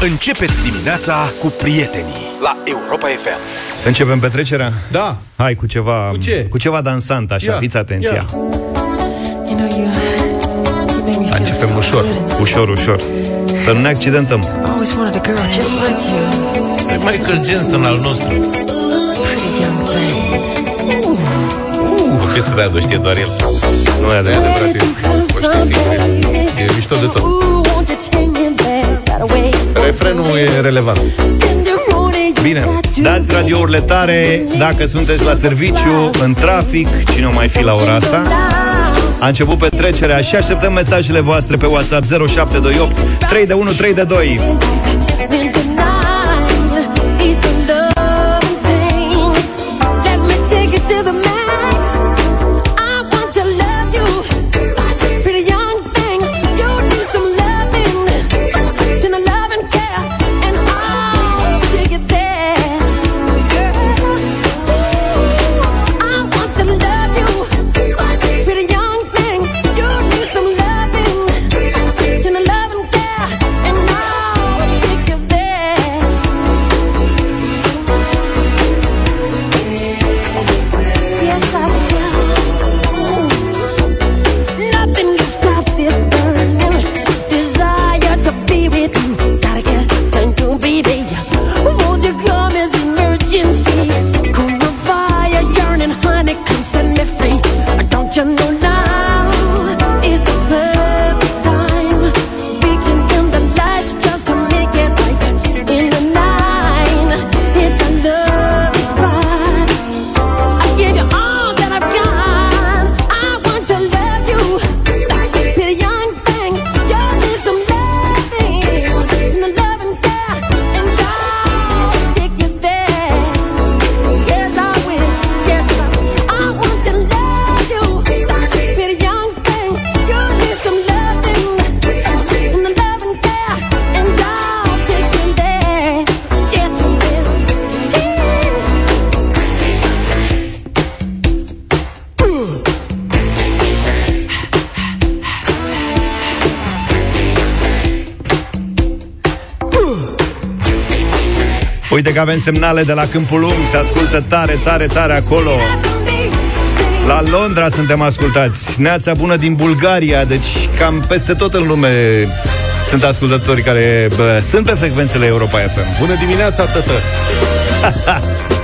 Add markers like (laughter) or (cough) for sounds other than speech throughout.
Începeți dimineața cu prietenii la Europa FM. Începem petrecerea? Da. Hai cu ceva, Cu ce? cu ceva dansant, așa, Ia, fiți atenția. ia. You know, you, you make me feel Începem so ușor, good inside. ușor, ușor. Să nu ne accidentăm. I always wanted a girl just like you. E Michael Jensen al nostru. Pretty young thing. O piesă de aia, o știe doar el. Nu e adevărat. Adevărat, e- o știe singur. E mișto de tot. Refrenul e relevant. Bine, dați radiourile tare dacă sunteți la serviciu, în trafic, cine o mai fi la ora asta. A început petrecerea și așteptăm mesajele voastre pe WhatsApp 0728 3 de 1 3 de 2. Uite că avem semnale de la Câmpul Lung, se ascultă tare, tare, tare acolo. La Londra suntem ascultați. Neața bună din Bulgaria, deci cam peste tot în lume sunt ascultători care bă, sunt pe frecvențele Europa FM. Bună dimineața, tătă! (laughs)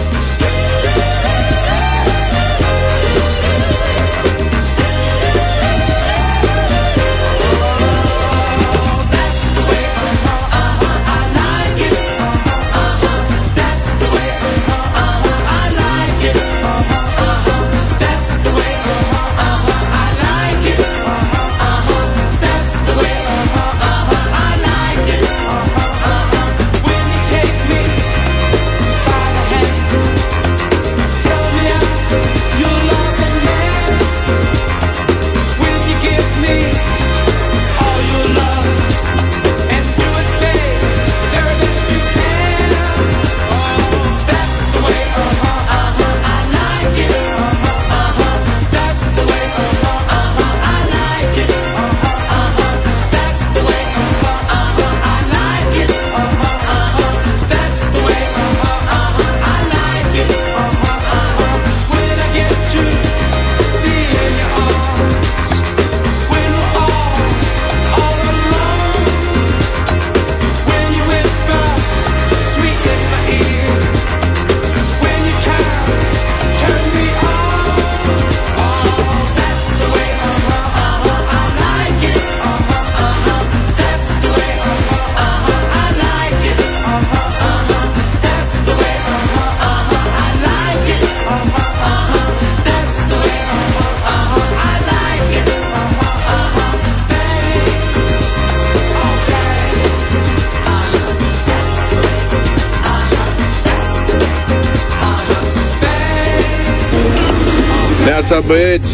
băieți,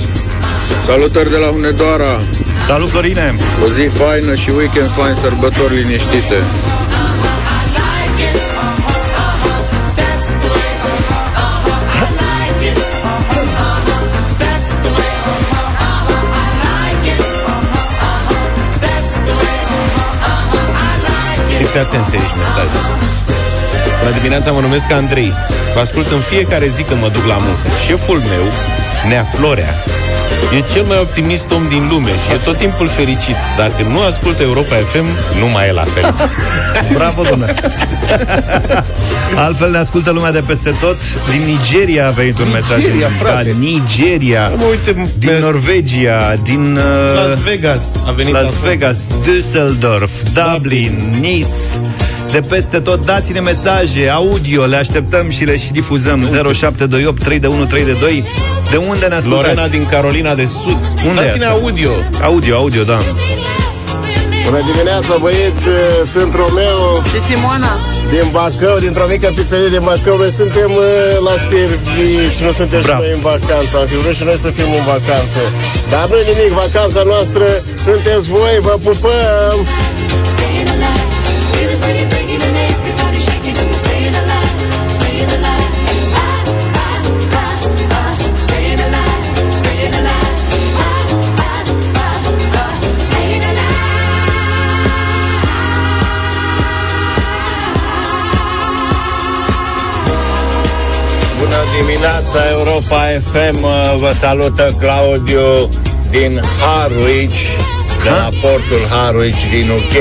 salutări de la Hunedoara, Salut, Florine! o zi faină și weekend fain, sărbători liniștite. Fiți atenți aici mesaj. Bună dimineața, mă numesc Andrei. Vă ascult în fiecare zi când mă duc la muncă. Șeful meu, Nea Florea, e cel mai optimist om din lume și e tot timpul fericit. Dacă nu ascultă Europa FM, nu mai e la fel. (laughs) Bravo, domnule! Altfel ne ascultă lumea de peste tot. Din Nigeria a venit un mesaj. Nigeria, din- frate. Da, Nigeria. Mă, uite, Din mes- Norvegia, din uh, Las Vegas a venit Las acum. Vegas, Düsseldorf, Dublin, Nice, de peste tot. Dați-ne mesaje audio, le așteptăm și le și difuzăm. 0728 3 de 1 3 de 2. De unde ne ascultați? Lorena din Carolina de Sud. Unde e Dați-ne asta? audio. Audio, audio, da. Bună dimineața, băieți! Sunt Romeo Și Simona. din Bacău, dintr-o mică pizzerie din Bacău. Noi suntem uh, la servici, nu suntem Bravo. și noi în vacanță. Am fi vrut și noi să fim în vacanță. Dar nu nimic, vacanța noastră sunteți voi, vă pupăm! Dimineața, Europa FM. Vă salută Claudiu din Harwich, de la portul Harwich din UK.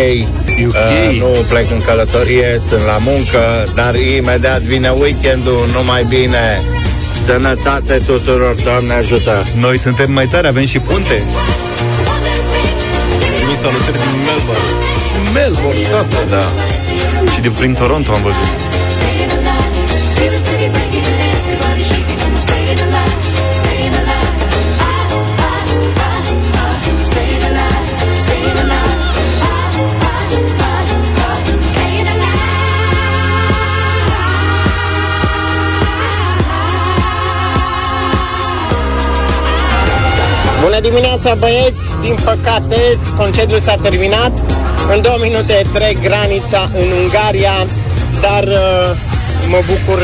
UK. Uh, nu plec în călătorie, sunt la muncă, dar imediat vine weekendul, numai bine. Sănătate tuturor, Doamne ajută! Noi suntem mai tari, avem și punte. Mi salutări din Melbourne. Melbourne, tată, da. Și de prin Toronto am văzut. Bună dimineața, băieți! Din păcate, concediul s-a terminat. În două minute trec granița în Ungaria, dar uh, mă bucur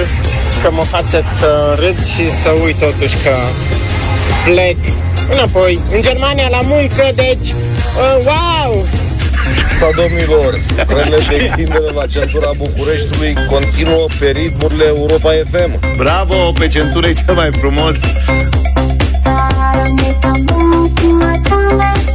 că mă faceți să râd și să uit totuși că plec înapoi în Germania la muncă, deci uh, wow! Sau domnilor, trenele de extindere la centura Bucureștiului continuă pe ritmurile Europa FM. Bravo, pe centură e cel mai frumos. my time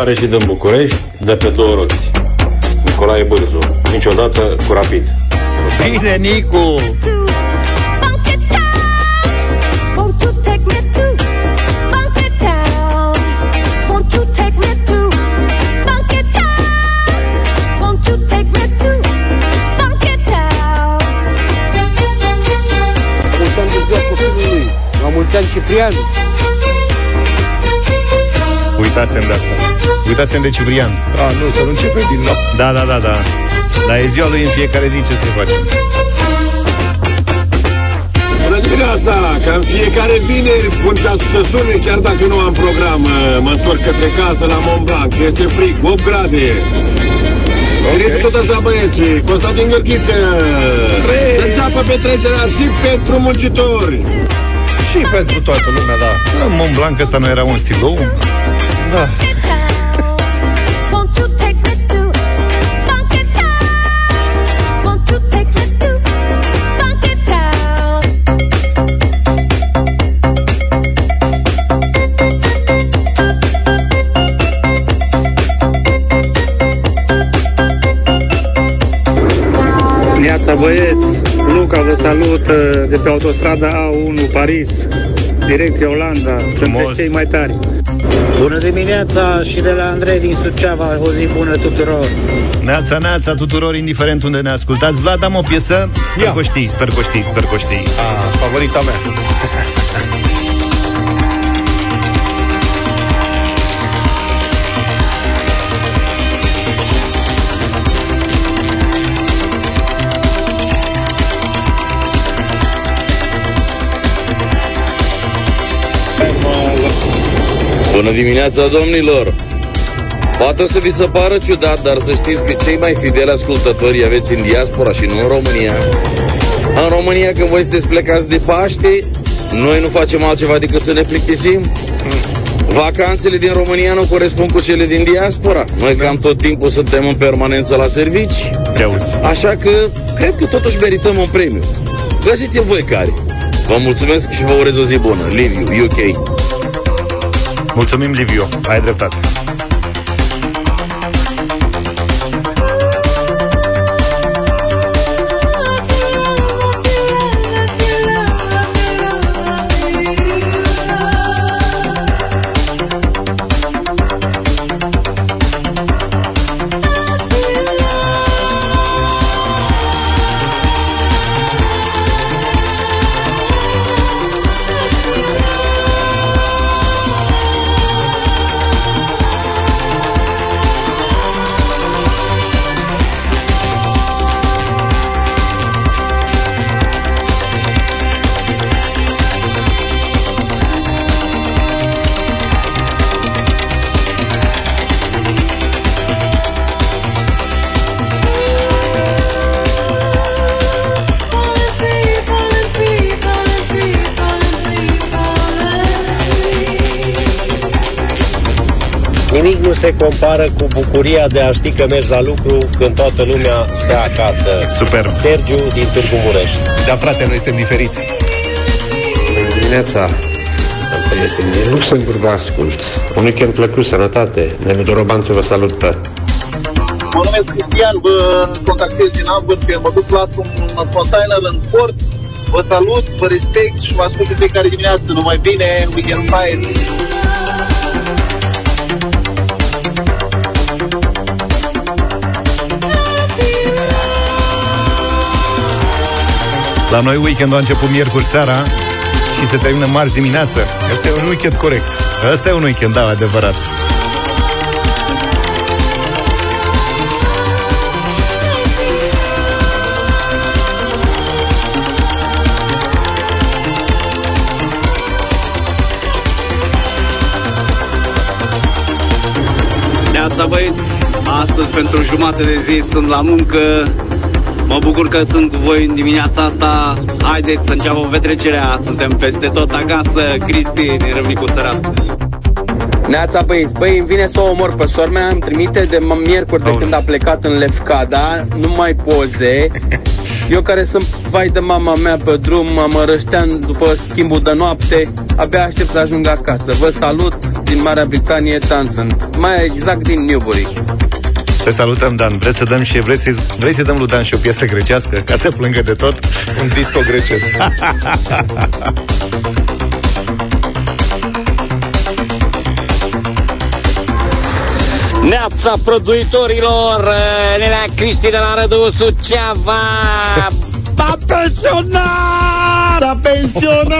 Salutare și din București, de pe două roți. Nicolae Bârzu. Niciodată cu rapid. Bine, Nicu! Funky town. Won't you take me to funky town? Won't you take me to funky town? Won't you take me to funky town? Mulți ani de viață copilului, la mulți ani Ciprian. Uitasem de asta. Uitasem de Ciprian. A, nu, să nu începem din nou. Da, da, da, da. Dar e ziua lui în fiecare zi, ce să-i facem? Bună dimineața! Ca în fiecare vineri pun ceasul să sune, chiar dacă nu am program. Mă întorc către casă la Mont Blanc. Este frig, 8 grade. Okay. tot așa, băieții. Constantin Gheorghiță. Să înceapă petrecerea și pentru muncitori. Și pentru toată lumea, da. Da, Mont Blanc ăsta nu era un stilou? Da. Neața băieți, Luca vă salut uh, de pe autostrada A1 Paris, direcția Olanda. Frumos. Sunteți cei mai tari. Bună dimineața și de la Andrei din Suceava, o zi bună tuturor. Neața, neața tuturor, indiferent unde ne ascultați. Vlad, am o piesă, sper Ia. că o știi, sper că o știi, sper că o știi. A, favorita mea. Bună dimineața, domnilor! Poate să vi se pară ciudat, dar să știți că cei mai fideli ascultători aveți în diaspora și nu în România. În România, când voi sunteți plecați de Paște, noi nu facem altceva decât să ne plictisim. Vacanțele din România nu corespund cu cele din diaspora. Noi cam tot timpul suntem în permanență la servici. Auzi. Așa că cred că totuși merităm un premiu. Găsiți-l voi care. Vă mulțumesc și vă urez o zi bună. Liviu, UK. Mulțumim, Liviu, ai dreptate. Nu se compară cu bucuria de a ști că mergi la lucru când toată lumea stă acasă. Super. Sergiu din Târgu Mureș. Da, frate, noi suntem diferiți. Bună dimineața, prieteni. Din Luxemburg vă ascult. Un weekend plăcut, sănătate. Nelu Dorobanțu vă salută. Mă numesc Cristian, vă contactez din Hamburg, mă duc să las un container în port. Vă salut, vă respect și vă ascult în fiecare dimineață. Numai bine, weekend fine. La noi weekendul a început miercuri seara și se termină marți dimineață. Asta e un weekend corect. Asta e un weekend, da, adevărat. Neața băieți, astăzi pentru jumătate de zi sunt la muncă Mă bucur că sunt cu voi în dimineața asta. Haideți să înceapă petrecerea. Suntem peste tot acasă. Cristi din Râmnicu Sărat. Neața băieți, băi, îmi vine să o omor pe sora mea, îmi trimite de m- miercuri de când a plecat în Lefcada, numai poze. Eu care sunt vai de mama mea pe drum, mă mărăștean după schimbul de noapte, abia aștept să ajung acasă. Vă salut din Marea Britanie, Tanzan, mai exact din Newbury. Te salutăm, Dan. Vreți să dăm și vreți să vrei să dăm lui Dan și o piesă grecească ca să plângă de tot? Un disco grecesc. (laughs) Neața prăduitorilor, Nenea Cristi de la Rădău Suceava, m-a pensionat! S-a pensionat!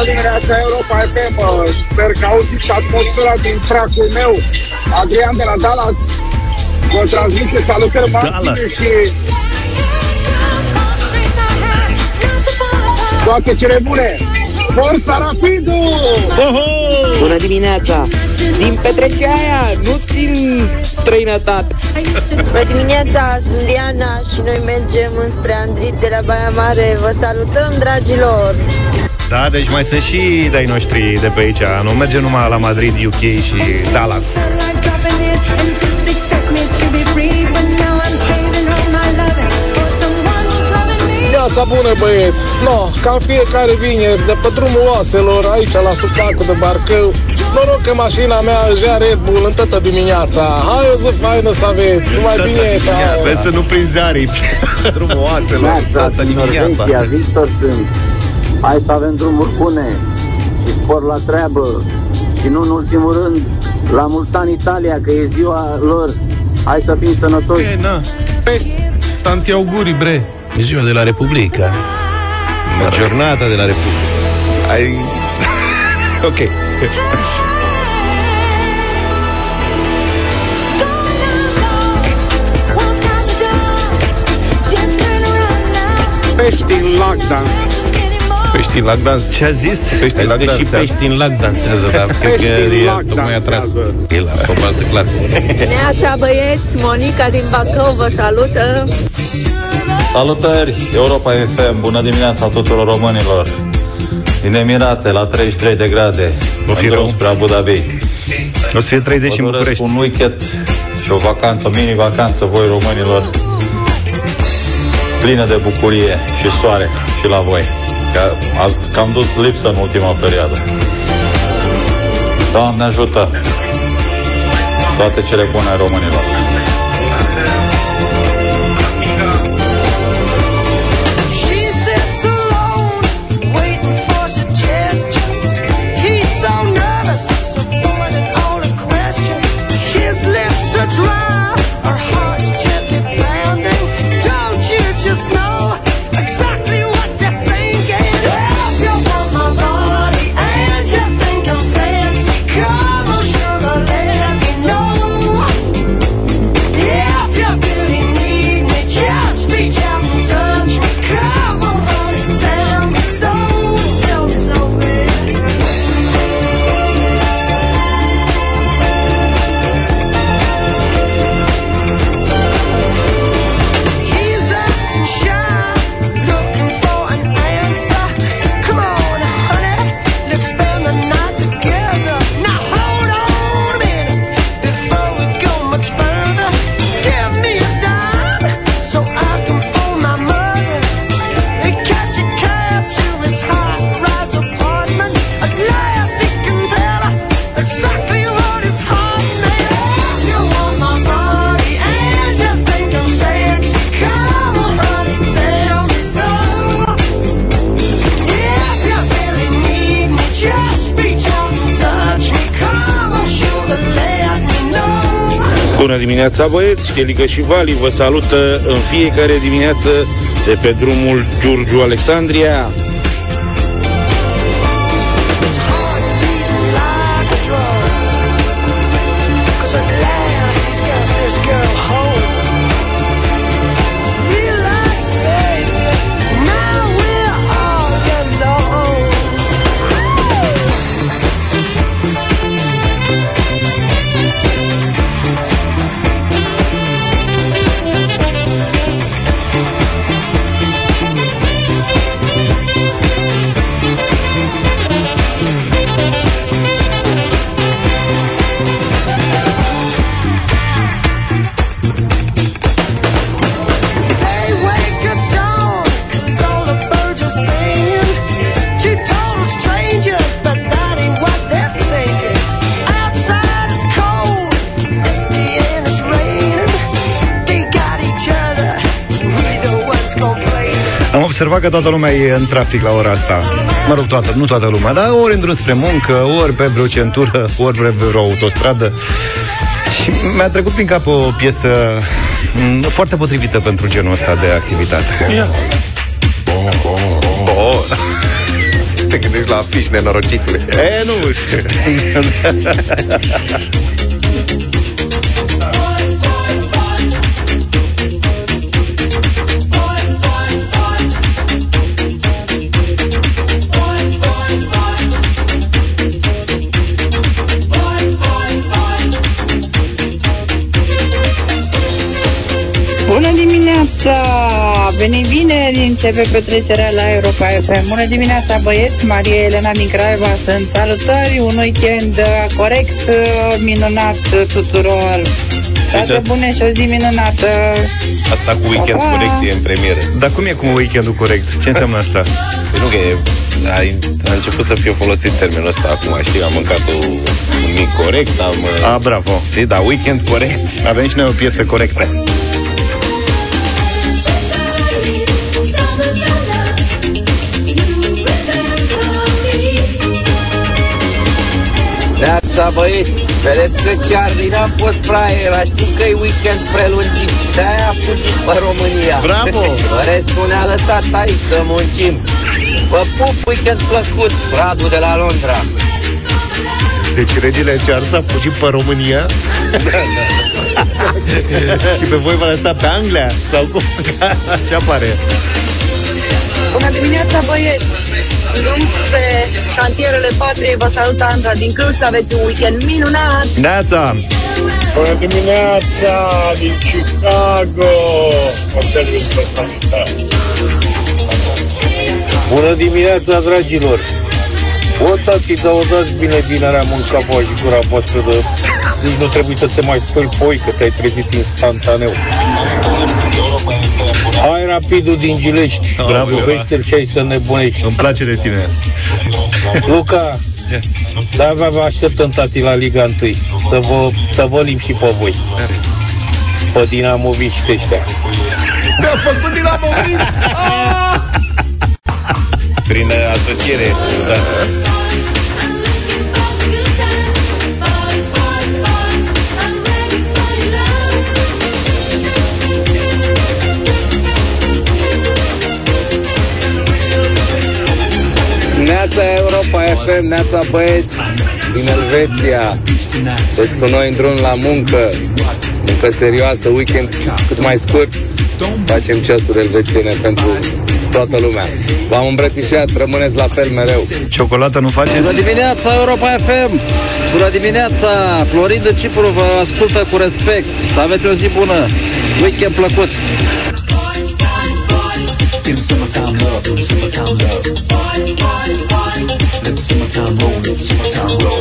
Bună dimineața, Europa FM. Sper că auziți atmosfera din fracul meu. Adrian de la Dallas. Vă transmite salutări maxime și toate cele bune. Forța Rapidu! Oho! Bună dimineața! Din Petreceaia, nu din străinătate. Bună dimineața, sunt Diana și noi mergem înspre Andrit de la Baia Mare. Vă salutăm, dragilor! Da, deci mai sunt și dai noștri de pe aici. Nu mergem numai la Madrid, UK și Dallas. Viața bună, băieți! No, ca în fiecare vineri, de pe drumul oaselor, aici la suplacul de Barcău, noroc că mașina mea își ia Red Bull în toată dimineața. Hai o zi faină să aveți, numai bine! ca- Vezi să nu prinzi aripi. Drumul oaselor, toată dimineața. Norvegia, Victor sunt. Hai să avem drumuri bune și spor la treabă. Și nu în ultimul rând, la mulți ani Italia, că e ziua lor. Hai să fim sănătoși. E, na. Pe, tanti auguri, bre. E ziua de la Republica. Giornata de la Republica. Ai... (laughs) ok. Pești în lockdown. Pești în lac dans. Ce a zis? Pești în lac Că și dansează. pești în lac dansează, dar cred că Pești în e lac tocmai atras. dansează. E la pe altă clar. Neața, băieți! Monica din Bacău vă salută! Salutări, Europa FM, bună dimineața tuturor românilor. Din Emirate, la 33 de grade, O fi în drum rău. spre Abu Dhabi. O să fie 30 și în Vă doresc București. un weekend și o vacanță, mini-vacanță voi românilor, plină de bucurie și soare și la voi. Că ați cam dus lipsă în ultima perioadă. Doamne ajută! Toate cele bune românilor! Dimineața, băieți! Șchelică și Vali vă salută în fiecare dimineață de pe drumul Giurgiu Alexandria. Observat că toată lumea e în trafic la ora asta. Mă rog, toată, nu toată lumea, dar ori în drum spre muncă, ori pe vreo centură, (laughs) ori pe vreo autostradă. Și mi-a trecut prin cap o piesă m, foarte potrivită pentru genul ăsta de activitate. Ia. Oh. Te gândești la afiș, nenorocicule. E, nu. (laughs) dimineața! Venit vineri, începe petrecerea la Europa FM. Bună dimineața, băieți! Maria Elena din Craiova sunt salutări, un weekend corect, minunat tuturor! Toate Deci asta- bune și o zi minunată! Asta cu weekend Pa, pa! corect e în premieră. Dar cum e cu weekendul corect? Ce înseamnă asta? Păi nu că e, a, a început să fie folosit termenul ăsta acum, știi, am mâncat o, un mic corect, am... A, bravo. Știi, dar weekend corect. Avem și noi o piesă corectă. Neața băieți, vedeți că Charlie n-am fost fraier, știu că e weekend prelungit și de-aia a fugit pe România. Bravo! (laughs) În restul ne-a lăsat aici să muncim. Vă pup, weekend plăcut, Radu de la Londra. Deci regele Charles a fugit pe România (laughs) Și pe voi v-a lăsat pe Anglia? Sau cum? Ce apare? Bună dimineața, băieți! Drum pe șantierele patriei, vă salută Andra din Cluj, să aveți un weekend minunat! Neața! Bună dimineața din Chicago! Hotelul Sfânta. Bună dimineața, dragilor! O să-ți dăudați bine vinerea mânca și gura voastră de... Nici nu trebuie să te mai speli poi, că te-ai trezit instantaneu. Hai rapidul din Gilești. Bravo, Poveste și ai să nebunești. Îmi place de tine. Luca, da, vă vă așteptăm tati la Liga 1 Să vă, să vă limp și pe voi Pe dinamoviști ăștia Mi-a făcut din la (laughs) Prin uh, asociere. Da. Neața băieți din Elveția. Deci cu noi în drum la muncă, muncă serioasă, weekend cât mai scurt. Facem ceasuri elvețiene pentru toată lumea. V-am îmbrățișat, rămâneți la fel mereu. Ciocolată nu faceți? Bună dimineața, Europa FM! Bună dimineața! Florin de Cipru vă ascultă cu respect. Să aveți o zi bună! Weekend plăcut! In the summertime love, in the summertime love. Let the summertime roll, let the summertime roll.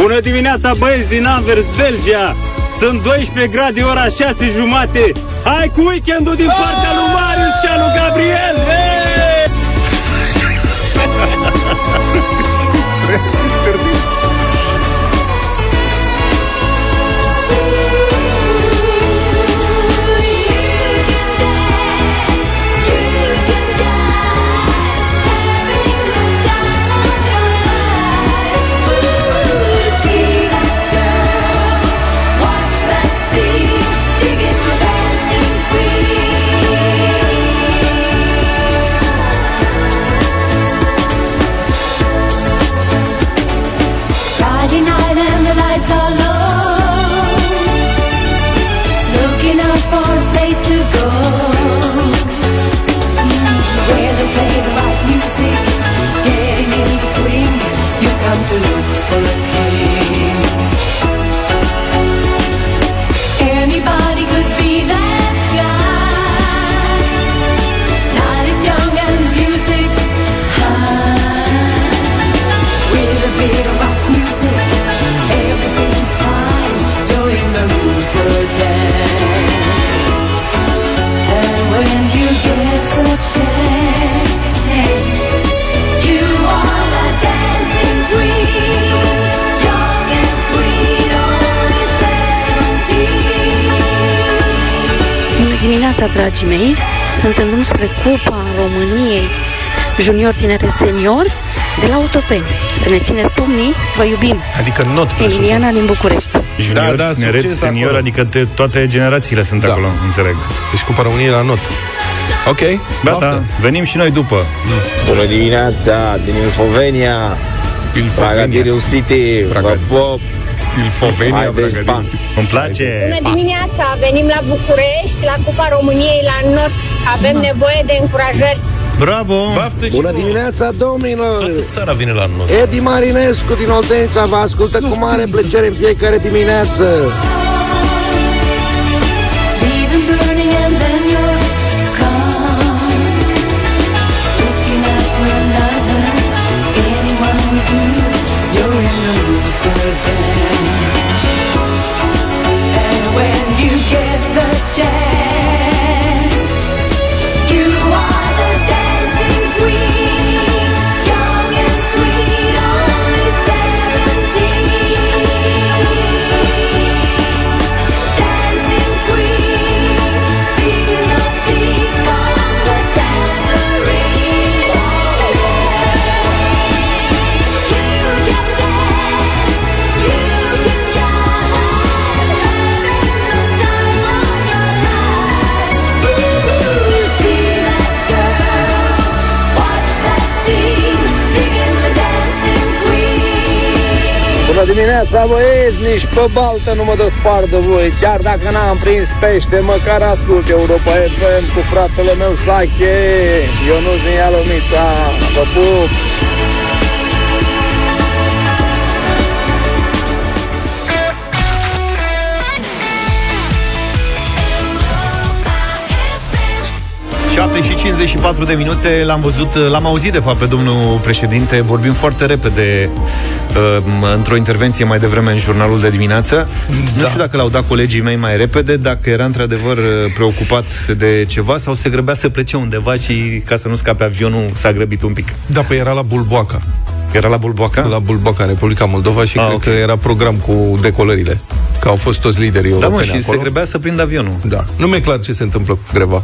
Bună dimineața, băieți din Anvers, Belgia! Sunt 12 grade, ora 6 jumate. Hai cu weekendul din partea lui Marius și a lui Gabriel! Hey! Dimineața, dragii mei! Sunt în drum spre Cupa României Junior Tineret Senior de la Autopeni. Să ne țineți pumnii, vă iubim! Adică not Emiliana din București. Junior, da, tineret, succes senior, acolo. adică te, toate generațiile sunt Da. acolo, înțeleg. Deci Cupa României la not. Ok, Gata, baftă. venim și noi după. Bună dimineața din Ilfovenia Bragadiru City Vă pop Ilfovenia, Haideți, pa. Îmi place. Bună dimineața! Venim la București, la Cupa României, la NOT. Avem nevoie de încurajări. Bravo! Baftă și Bună vouă. dimineața, domnilor! Toată țara vine la noi. Edi Marinescu din Oltența vă ascultă cu mare plăcere în fiecare dimineață. Dimineața, băieți, nici pe baltă nu mă despart de voi. Chiar dacă n-am prins pește, măcar ascult Europa FM cu fratele meu Sache. Eu nu din Ialomița, vă pup! Șapte și 54 de minute L-am văzut, l-am auzit de fapt pe domnul președinte. Vorbim foarte repede uh, Într-o intervenție mai devreme în jurnalul de dimineață Nu știu dacă l-au dat colegii mei mai repede Dacă era într-adevăr uh, preocupat de ceva Sau se grăbea să plece undeva Și ca să nu scape avionul S-a grăbit un pic Da, păi era la Bulboaca. Era la Bulboaca? La Bulboaca, în Republica Moldova și Ah, cred ok. că era program cu decolările. Că au fost toți liderii Da, mă, europeni și acolo. se grăbea să prindă avionul Da. Nu mi-e clar ce se întâmplă cu greva.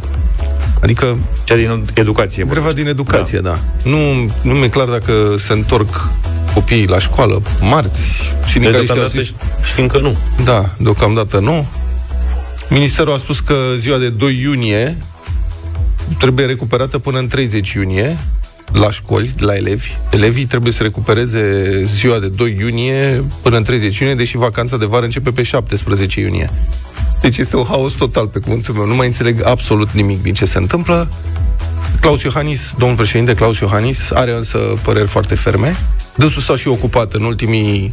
Adică... Cea din educație Greva din educație, da. da. Nu, nu mi-e clar dacă se întorc copiii la școală marți. Sindicaliștii au deocamdată zis... știm că nu. Da, deocamdată nu. Ministerul a spus că ziua de 2 iunie trebuie recuperată până în 30 iunie la școli, la elevi. Elevii trebuie să recupereze ziua de 2 iunie până în 30 iunie, deși vacanța de vară începe pe 17 iunie. Deci este un haos total pe cuvântul meu. Nu mai înțeleg absolut nimic din ce se întâmplă. Claus Iohannis, domnul președinte Claus Iohannis, are însă păreri foarte ferme. Dânsul s-a și ocupat în ultimii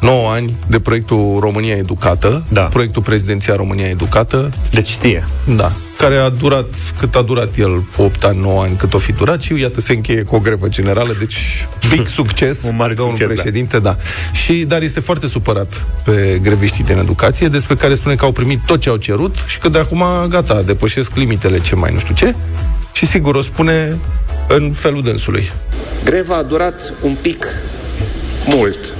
9 ani de proiectul România Educată, da. proiectul prezidențial România Educată. Deci știe. Da, care a durat cât a durat el, 8 ani, 9 ani, cât o fi durat și iată se încheie cu o grevă generală, deci big (laughs) succes, Un mare domnul succes, da. președinte, da. Și, dar este foarte supărat pe greviștii din educație, despre care spune că au primit tot ce au cerut și că de acum, gata, depășesc limitele ce mai nu știu ce. Și sigur o spune în felul dânsului. Greva a durat un pic mult.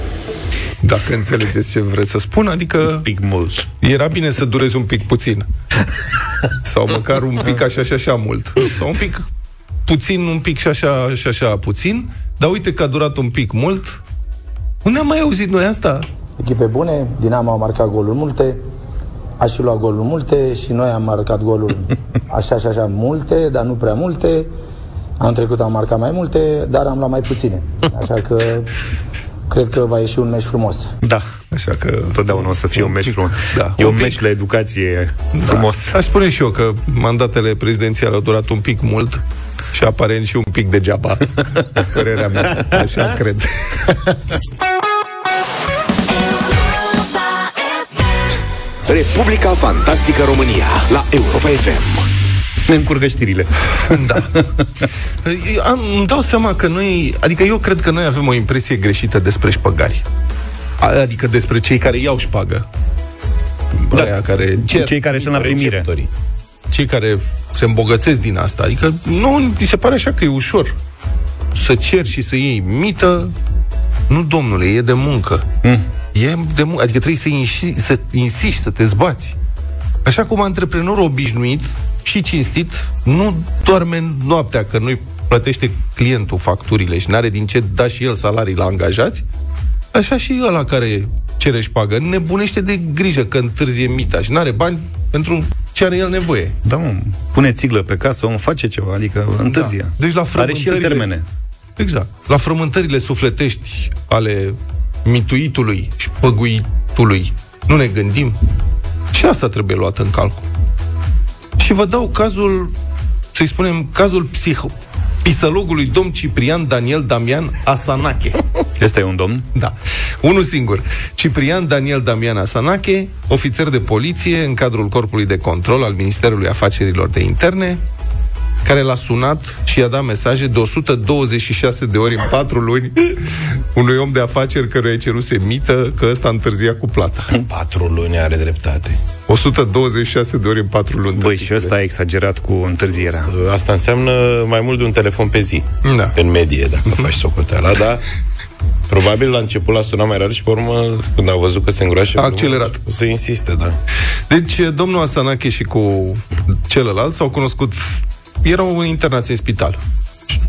Dacă înțelegeți ce vreți să spun, adică... Un pic mult. Era bine să dureze un pic puțin. (laughs) Sau măcar un pic așa și așa mult. Sau un pic puțin, un pic și așa și așa puțin. Dar uite că a durat un pic mult. Unde am mai auzit noi asta? Echipe bune, Dinamo a marcat goluri multe, a și luat goluri multe și noi am marcat goluri (laughs) așa și așa multe, dar nu prea multe. Am trecut am marcat mai multe, dar am luat mai puține. (laughs) Așa că cred că va ieși un meci frumos. Da. Așa că... Totdeauna o să fie un meci frumos. Da, e un un meci la educație frumos. Da. Aș spune și eu că mandatele prezidențiale au durat un pic mult și aparent și un pic degeaba. (laughs) Părerea mea. Așa cred. Republica Fantastică România la Europa FM. Ne încurcă știrile. (laughs) Da. Am, îmi dau seama că noi, adică eu cred că noi avem o impresie greșită despre șpăgari. A- Adică despre cei care iau șpagă. Da. Aia care cer, Cei care sunt la primire. Cei care se îmbogățesc din asta. Adică nu, mi se pare așa că e ușor să ceri și să iei mită. Nu, domnule, e de muncă. Mm. E de muncă. Adică trebuie să, inși, să insiști, să te zbați. Așa cum antreprenorul obișnuit și cinstit nu doarme noaptea, că nu-i plătește clientul facturile și n-are din ce da și el salarii la angajați, așa și ăla care cere șpagă, nebunește de grijă că întârzie mita și n-are bani pentru ce are el nevoie. Da, mă, pune țiglă pe casă, om face ceva, adică întârzie. Da. Deci la Are și el frământările- termene. Exact. La frământările sufletești ale mituitului și păguitului nu ne gândim? Și asta trebuie luat în calcul. Și vă dau cazul, să-i spunem, cazul psiho, pisălogului domn Ciprian Daniel Damian Asanache. Este un domn? Da. Unul singur. Ciprian Daniel Damian Asanache, ofițer de poliție în cadrul Corpului de Control al Ministerului Afacerilor de Interne, care l-a sunat și i-a dat mesaje de 126 de ori în 4 luni unui om de afaceri căruia i ceruse mită că ăsta întârzia cu plata. În patru luni are dreptate. 126 de ori în 4 luni. Băi, și ăsta a exagerat cu întârzierea. Asta înseamnă mai mult de un telefon pe zi. Da. În medie, dacă faci socoteala, dar probabil la început l-a sunat mai rar și pe urmă, când a văzut că se îngroașă, A accelerat. O să insiste, da. Deci, domnul Asanache și cu celălalt s-au cunoscut, erau internați în spital. Și,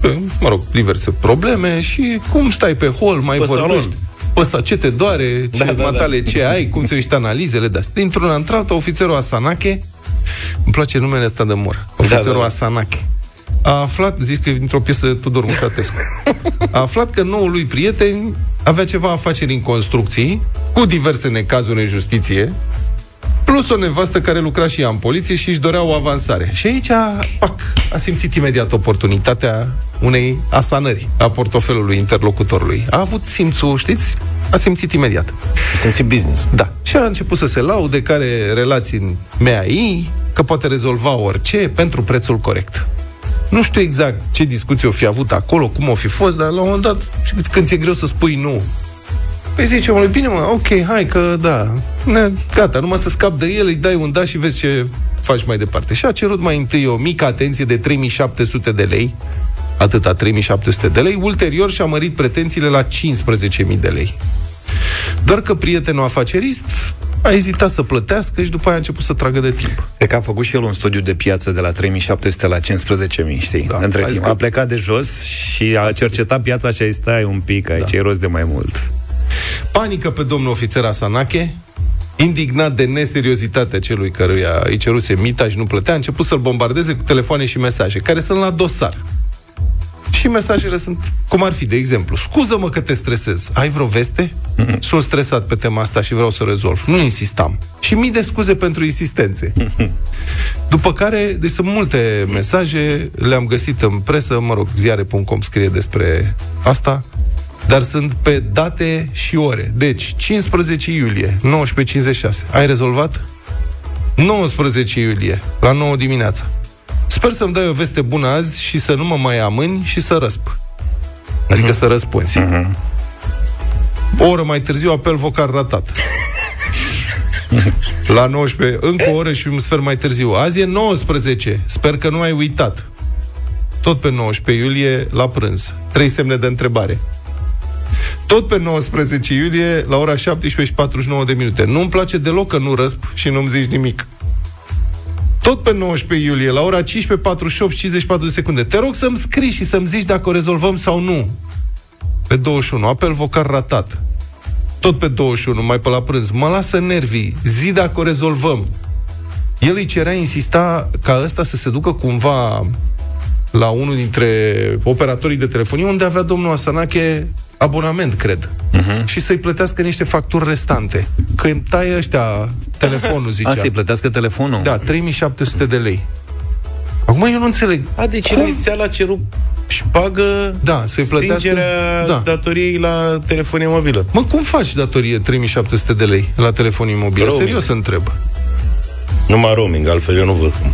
mă rog, diverse probleme și cum stai pe hol, mai Pe vorbești. salon. Pe ăsta, ce te doare, ce Da, da, matale, da. ce ai, cum se uită analizele de astea. Dintr-una într-alta, ofițerul Asanache, îmi place numele ăsta de mor, ofițerul da, da. Asanache, a aflat, zici că e dintr-o piesă de Tudor Mușatescu, a aflat că noul lui prieten avea ceva afaceri în construcții, cu diverse necazuri în justiție, plus o nevastă care lucra și ea în poliție și își dorea o avansare. Și aici, pac, a simțit imediat oportunitatea unei asanări a portofelului interlocutorului. A avut simțul, știți? A simțit imediat. A simțit business. Da. Și a început să se laude că are relații în MAI, că poate rezolva orice pentru prețul corect. Nu știu exact ce discuții o fi avut acolo, cum o fi fost, dar la un moment dat, când ți-e greu să spui nu, Păi zice omului, bine mă, ok, hai că da, ne, gata, numai să scap de el, îi dai un daș și vezi ce faci mai departe. Și a cerut mai întâi o mică atenție de 3700 de lei, atâta 3700 de lei, ulterior și-a mărit pretențiile la 15.000 de lei. Doar că prietenul afacerist a ezitat să plătească și după aia a început să tragă de timp. Cred că a făcut și el un studiu de piață de la 3700 la 15.000, știi? Da, Între hai timp. că- A plecat de jos și a cercetat piața și a zis, stai un pic, aici Da. e rost de mai mult. Panică pe domnul ofițer Asanache, indignat de neseriozitatea celui căruia îi ceruse mita și nu plătea, a început să-l bombardeze cu telefoane și mesaje, care sunt la dosar. Și mesajele sunt cum ar fi, de exemplu, scuză-mă că te stresez, ai vreo veste? Sunt stresat pe tema asta și vreau să o rezolv. Nu insistam. Și mii de scuze pentru insistențe. După care, deci sunt multe mesaje, le-am găsit în presă, mă rog, ziare.com scrie despre asta, dar sunt pe date și ore. Deci, 15 iulie, 19.56. Ai rezolvat? 19 iulie, la 9 dimineața. Sper să-mi dai o veste bună azi și să nu mă mai amâni și să răsp. Adică să răspunzi. O oră mai târziu, apel vocal ratat. La 19, încă o oră și un sfert mai târziu. Azi e 19. Sper că nu ai uitat. Tot pe 19 iulie, la prânz. Trei semne de întrebare. Tot pe 19 iulie, la ora 17 și 49 de minute. Nu-mi place deloc că nu răsp și nu-mi zici nimic. Tot pe 19 iulie, la ora 15, 48 și 54 de secunde. Te rog să-mi scrii și să-mi zici dacă o rezolvăm sau nu. Pe 21, apel vocal ratat. Tot pe 21, mai pe la prânz. Mă lasă nervii. Zi dacă o rezolvăm. El îi cerea, insista ca ăsta să se ducă cumva la unul dintre operatorii de telefonie, unde avea domnul Asanache abonament, cred. Uh-huh. Și să-i plătească niște facturi restante. Că îmi taie ăștia telefonul, (laughs) zicea. A, să-i plătească telefonul? Da, 3700 de lei. Acum eu nu înțeleg. A, deci Cum? inițial a cerut șpagă Da, să-i plătească- stingerea Da. datoriei la telefonie mobilă. Mă, cum faci datorie 3700 de lei la telefonii mobile? Roaming. Serios întreb. Numai roaming, altfel eu nu văd cum.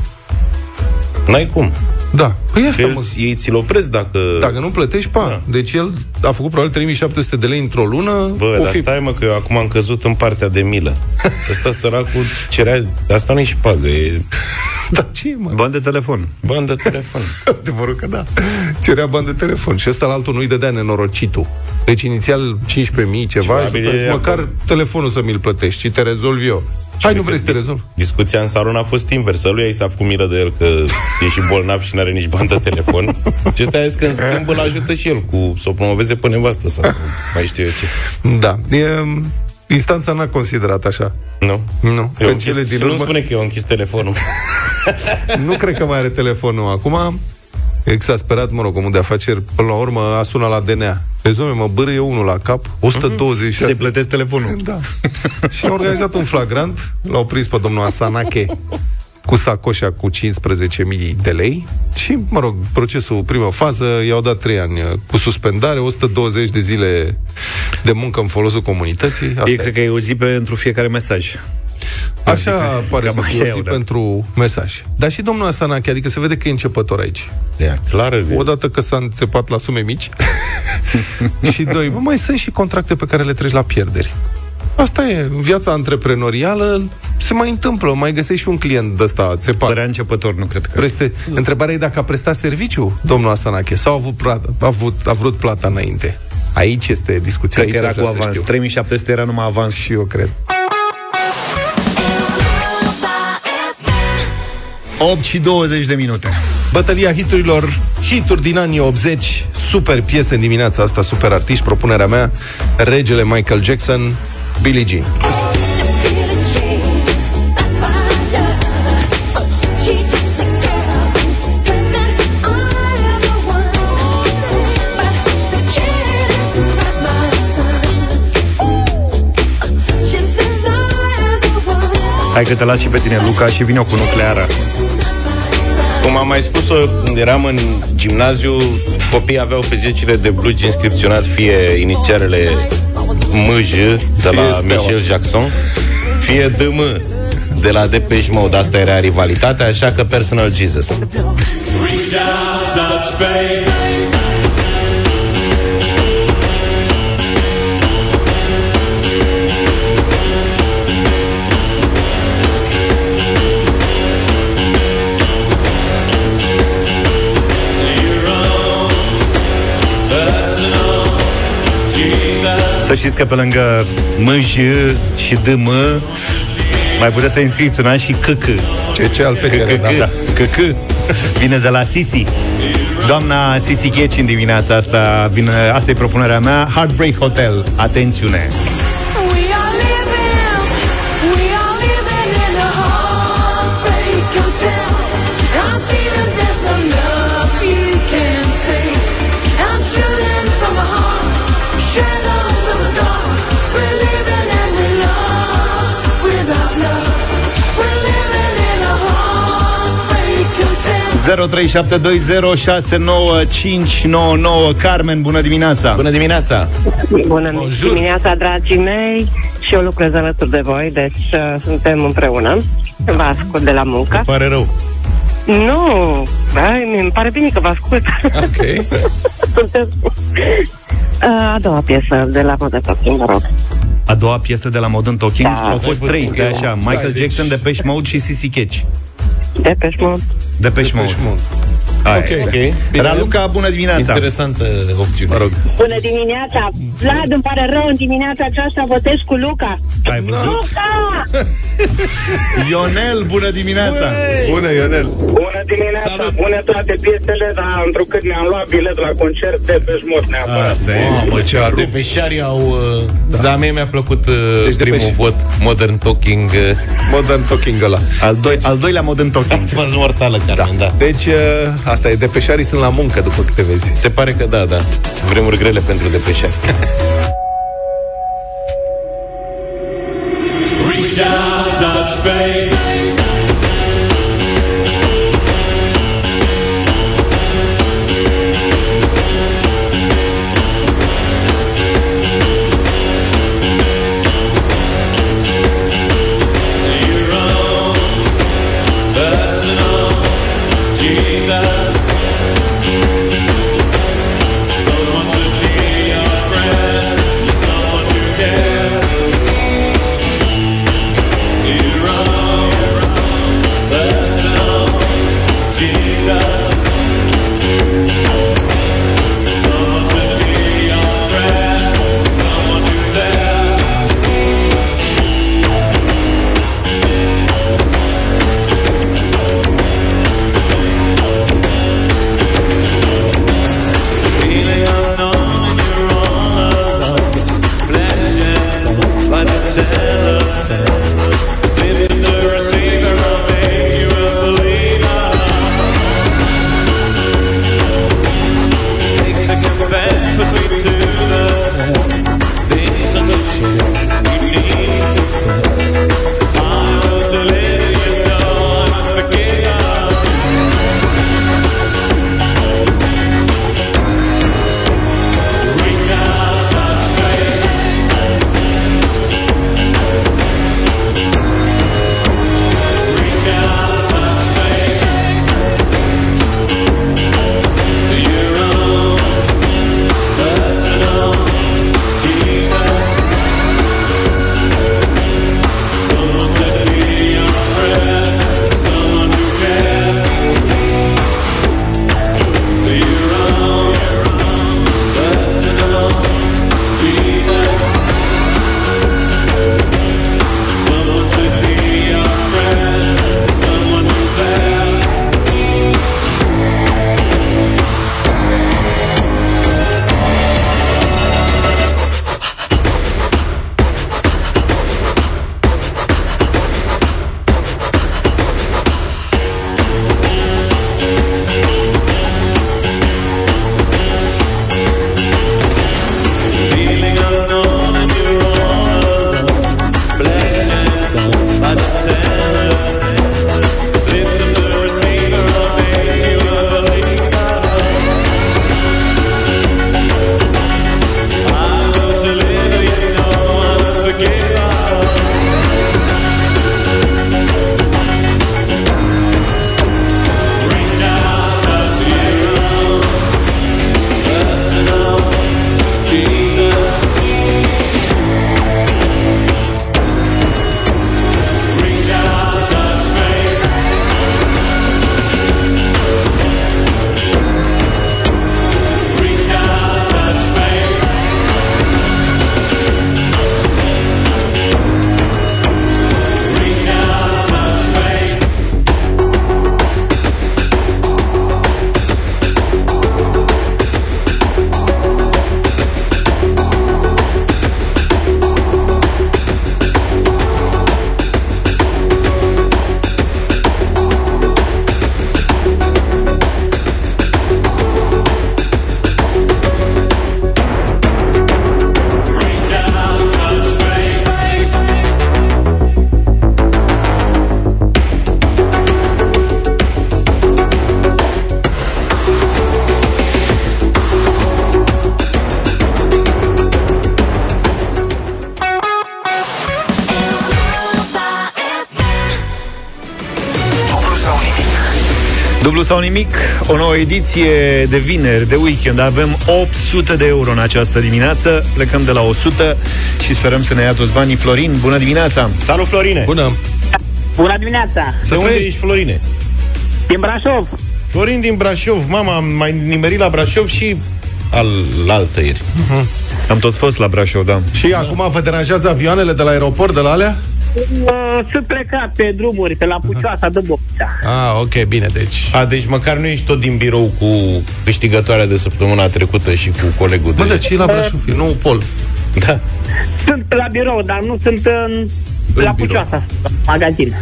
N-ai cum. Da. Păi asta, Că mă. ei ți-l opresc dacă... Dacă nu plătești, pa. Da. Deci el a făcut probabil 3700 de lei într-o lună. Bă, o dar fi... stai mă, că eu acum am căzut în partea de milă. (laughs) Ăsta săracul cerea... Asta nu-i și pagă, e (laughs) Da, ce e, mă? Bani de telefon. bani de telefon. (laughs) Adevărul că da. Cerea bani de telefon. Și ăsta la altul nu-i dădea nenorocitul. Deci inițial 15.000 ceva Probabil și după, e măcar acolo. telefonul să mi-l plătești și te rezolv eu. Hai, nu vrei să te rezolv? Discuția în salon a fost inversă. Lui i s-a făcut milă de el că e și bolnav și n-are nici bani de telefon. Și ăsta a zis că în schimb îl ajută și el cu să o promoveze pe nevastă sau mai știu eu ce. Da. E, Instanța n-a considerat așa. Nu. Nu. Eu Că în închis, cele din să nu urmă... spune că eu închis telefonul. (laughs) Nu cred că mai are telefonul acum. Exasperat, mă rog, omul de afaceri, până la urmă a sunat la DNA. Vezi, domnule, mă bărâie unul la cap, 126. Se plătesc telefonul. Da. (laughs) și au organizat un flagrant, l-au prins pe domnul Asanache cu sacoșa cu 15.000 de lei și, mă rog, procesul, prima fază, i-au dat 3 ani uh, cu suspendare, 120 de zile de muncă în folosul comunității. Asta E, cred că e o zi pentru fiecare mesaj. Așa pare Cam să așa fie o e zi odată. pentru mesaj. Dar și domnul Asanache, adică se vede că e începător aici. Ia, clar. Odată că s-a înțepat la sume mici (laughs) și doi, bă, mai sunt și contracte pe care le treci la pierderi. Asta e, în viața antreprenorială se mai întâmplă, mai găsești și un client de ăsta țepat. Părea începător, nu cred că... Preste... Întrebarea e dacă a prestat serviciu, domnul Asanache, sau a avut, plată, a avut, a vrut plata înainte. Aici este discuția. Cred că aici era aș cu vrea să avans. știu. 3700 era numai avans. Și eu cred. 8 și 20 de minute. Bătălia hiturilor, hituri din anii 80, super piese în dimineața asta, super artiști, propunerea mea, regele Michael Jackson, Billie Jean. Hai că te las și pe tine, Luca, și vine cu nucleară. Cum am mai spus-o, când eram în gimnaziu, copiii aveau pe zecile de blugi inscripționat fie inițialele MJ de la Fie steaua. Michel Jackson, fie DM de la Depeche Mode. Asta era rivalitatea, așa că Personal Jesus. Să știți că pe lângă MJ și DM mai puteți să inscripționați și CC. Ce, ce al pe cere, da. da. CC. Vine de la Sisi. Doamna Sisi Ghieci în dimineața asta vine, Asta e propunerea mea Heartbreak Hotel, atențiune 0372069599 Carmen, bună dimineața Bună dimineața! Bună dimineața, dragii mei! Și eu lucrez alături de voi, deci uh, suntem împreună. Vă ascult de la muncă. Pare rău. Nu, ai, mi pare bine că vă ascult. Ok. (laughs) suntem... Uh, a doua piesă de la Modern Talking, vă rog. A doua piesă de la Modern Talking Da. Au fost Stai trei, puțin, stai că- așa Stai, Michael deci- Jackson, Depeche Mode și Sissy Catch Depeche Mode. Depeche Mode Aia Ok. este. Ok. Bine. Raluca, bună dimineața Interesantă opțiune. Mă rog. Bună dimineața! Vlad, îmi pare rău, în dimineața aceasta votez cu Luca. Ai văzut? Luca! (laughs) Ionel, bună dimineața Bună, Ionel Bună dimineața, Salut. bune toate piesele, dar întrucât ne-am luat bilet la concert de pe șmot neapărat. Asta e Mamă, ce arup. Depeșarii au... Da. da, mie mi-a plăcut uh, Deci primul Depeș- vot, Modern Talking. Uh, Modern Talking ăla. al, doi, al doilea Modern Talking a (laughs) fost mortală, Carmen, da. da. Deci, uh, asta e, depeșarii sunt la muncă, după câte vezi. Se pare că da, da. Vremuri grele pentru depeșari. (laughs) Reach out, touch faith. Ediție de vineri, de weekend. Avem 800 de euro în această dimineață. Plecăm de la 100 și sperăm să ne ia toți banii. Florin, bună dimineața! Salut, Florine! Bună! Bună dimineața! De unde ești, Florine? Din Brașov. Florin din Brașov. Mama, am mai nimerit la Brașov și al altă ieri. Uh-huh. Am tot fost la Brașov, da. Și acum vă deranjează avioanele de la aeroport, de la alea? Uh, Sunt plecat pe drumuri, pe la Pucioasa de Bocea. Ah, ok, bine, deci... A, deci măcar nu ești tot din birou cu câștigătoarea de săptămâna trecută și cu colegul de... Bă, de ce e la Brașov? E nou pol. Da. Sunt la birou, dar nu sunt în, la birou. Pucioasa, magazin.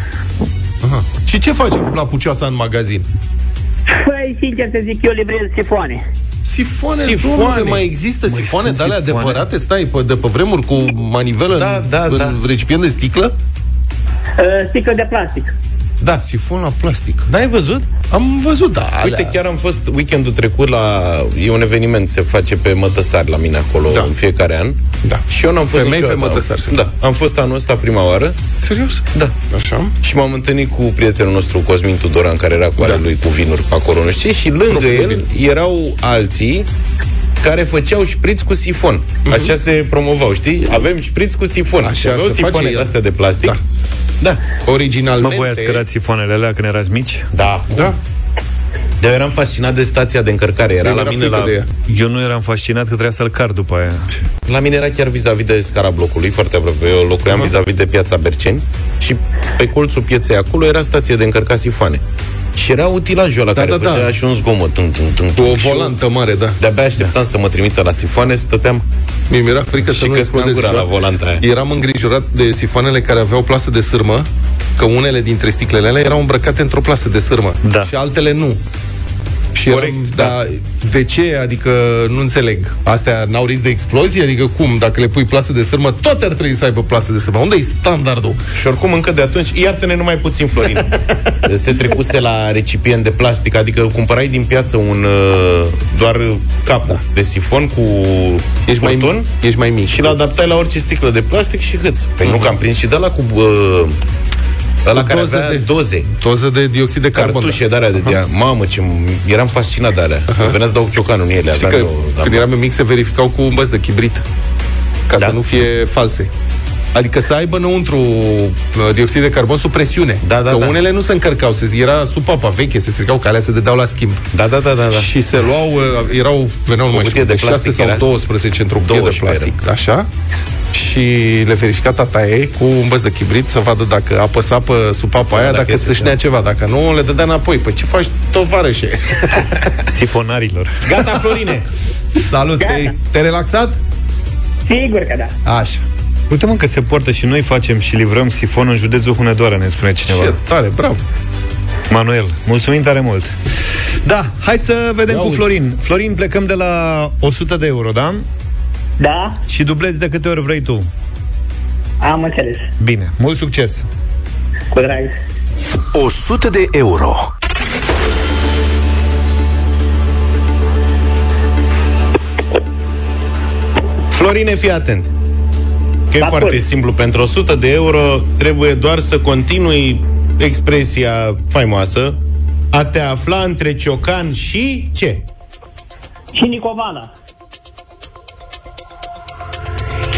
Aha. Și ce facem la Pucioasa în magazin? Păi, sincer să zic, eu livrez sifoane. Sifoane, Sifoane. sifoane. mai există Măi, sifoane sunt de alea sifoane? adevărate? Stai, pe, de pe vremuri cu manivelă Da, în, da, în da. recipient de sticlă? Uh, Sticlă de plastic. Da. Sifon la plastic. N-ai văzut? Am văzut, da. alea. Uite, chiar am fost weekendul trecut la... E un eveniment, se face pe Mătăsari la mine acolo Da. în fiecare an. Da. Și eu n-am fost Femei pe niciodată. Mătăsari se Da, am fost anul ăsta prima oară. Serios? Da. Așa? Și m-am întâlnit cu prietenul nostru Cosmin Tudoran, care era cu ale Da. lui cu vinuri pe acolo, nu știu, și lângă Profil el erau alții care făceau șpriț cu sifon. Așa se promovau, știi? Avem șpriț cu sifon. Mhm. Așa Aveau se face sifoane el. de astea de plastic. Da. Da. Originalmente... Mă, voi ați cărat sifoanele alea când erați mici? Da. Da. Dar eu eram fascinat de stația de încărcare. Era Eu la era mine frică la... de ea. Eu nu eram fascinat că trebuia să-l car după aia. La mine era chiar vis-a-vis de scara blocului, foarte aproape. Eu locuiam vis-a-vis de piața Berceni și pe colțul pieței acolo era stație de încărcat sifoane. Și era utilajul ăla Da, care da, da. făcea și un zgomot. Tung, tung, tung, Cu tung. o Și eu volantă mare, da. De-abia așteptam să mă trimită la sifoane, stăteam Mie mi-era frică să și nu căscam explodez gura la ceva. volanta aia. Eram îngrijorat de sifoanele care aveau plasă de sârmă, că unele dintre sticlele alea erau îmbrăcate într-o plasă de sârmă Da. și altele nu. Și Corect, eram, da. da. De ce? Adică nu înțeleg. Astea n-au risc de explozie? Adică cum? Dacă le pui plasă de sârmă, tot ar trebui să aibă plasă de sârmă. Unde e standardul? Și oricum încă de atunci, iartă-ne numai puțin, Florin. (laughs) Se trecuse la recipient de plastic, adică cumpărai din piață un uh, doar capul da. de sifon cu Ești mai, furtun ești mai mic. și l-adaptai la orice sticlă de plastic și hâț. Păi nu că am prins și de la cu uh, ăla Cu care doze avea de- doze. Doză de dioxid de carbon. Cartușe de alea de dia. Mamă, ce m- eram fascinat de alea. Uh-huh. Venea să dau ciocanul în ele. Știi aveam că eu, da, când eram mic se verificau cu un băț de chibrit ca Da. să nu fie false. Adică să aibă înăuntru uh, dioxid de carbon sub presiune. Da, da, că da. unele nu se încărcau, se era sub papa veche, se stricau, că alea se dădeau la schimb. Da, da, da, da, da. Și se luau, uh, erau, veneau O numai cutie știu, de de 6 plastic sau era? 12 într-o cutie de 12 plastic. Așa? Și le verifica tata ei cu un băț de chibrit să vadă dacă apăsa pe sub papa Să aia, vadă dacă dacă se este, șnea da. ceva. Dacă nu, le dădea înapoi. Păi ce faci, tovarășe? (laughs) Sifonarilor. Gata, Florine! Salut, te-ai, te-ai relaxat? Sigur că da. Așa. Uite mă că se poartă și noi facem și livrăm sifon în județul Hunedoara, ne spune cineva. Ce tare, bravo. Manuel, mulțumim tare mult. Da, hai să vedem Ia cu uzi. Florin. Florin, plecăm de la 100 de euro, da? Da, Și dublezi de câte ori vrei tu. am înțeles. Bine, mult succes! Cu drag. 100 de euro. Florine, fii atent. Că e Da, foarte păi. simplu. Pentru 100 de euro trebuie doar să continui expresia faimoasă a te afla între ciocan și ce? Și Nicovana.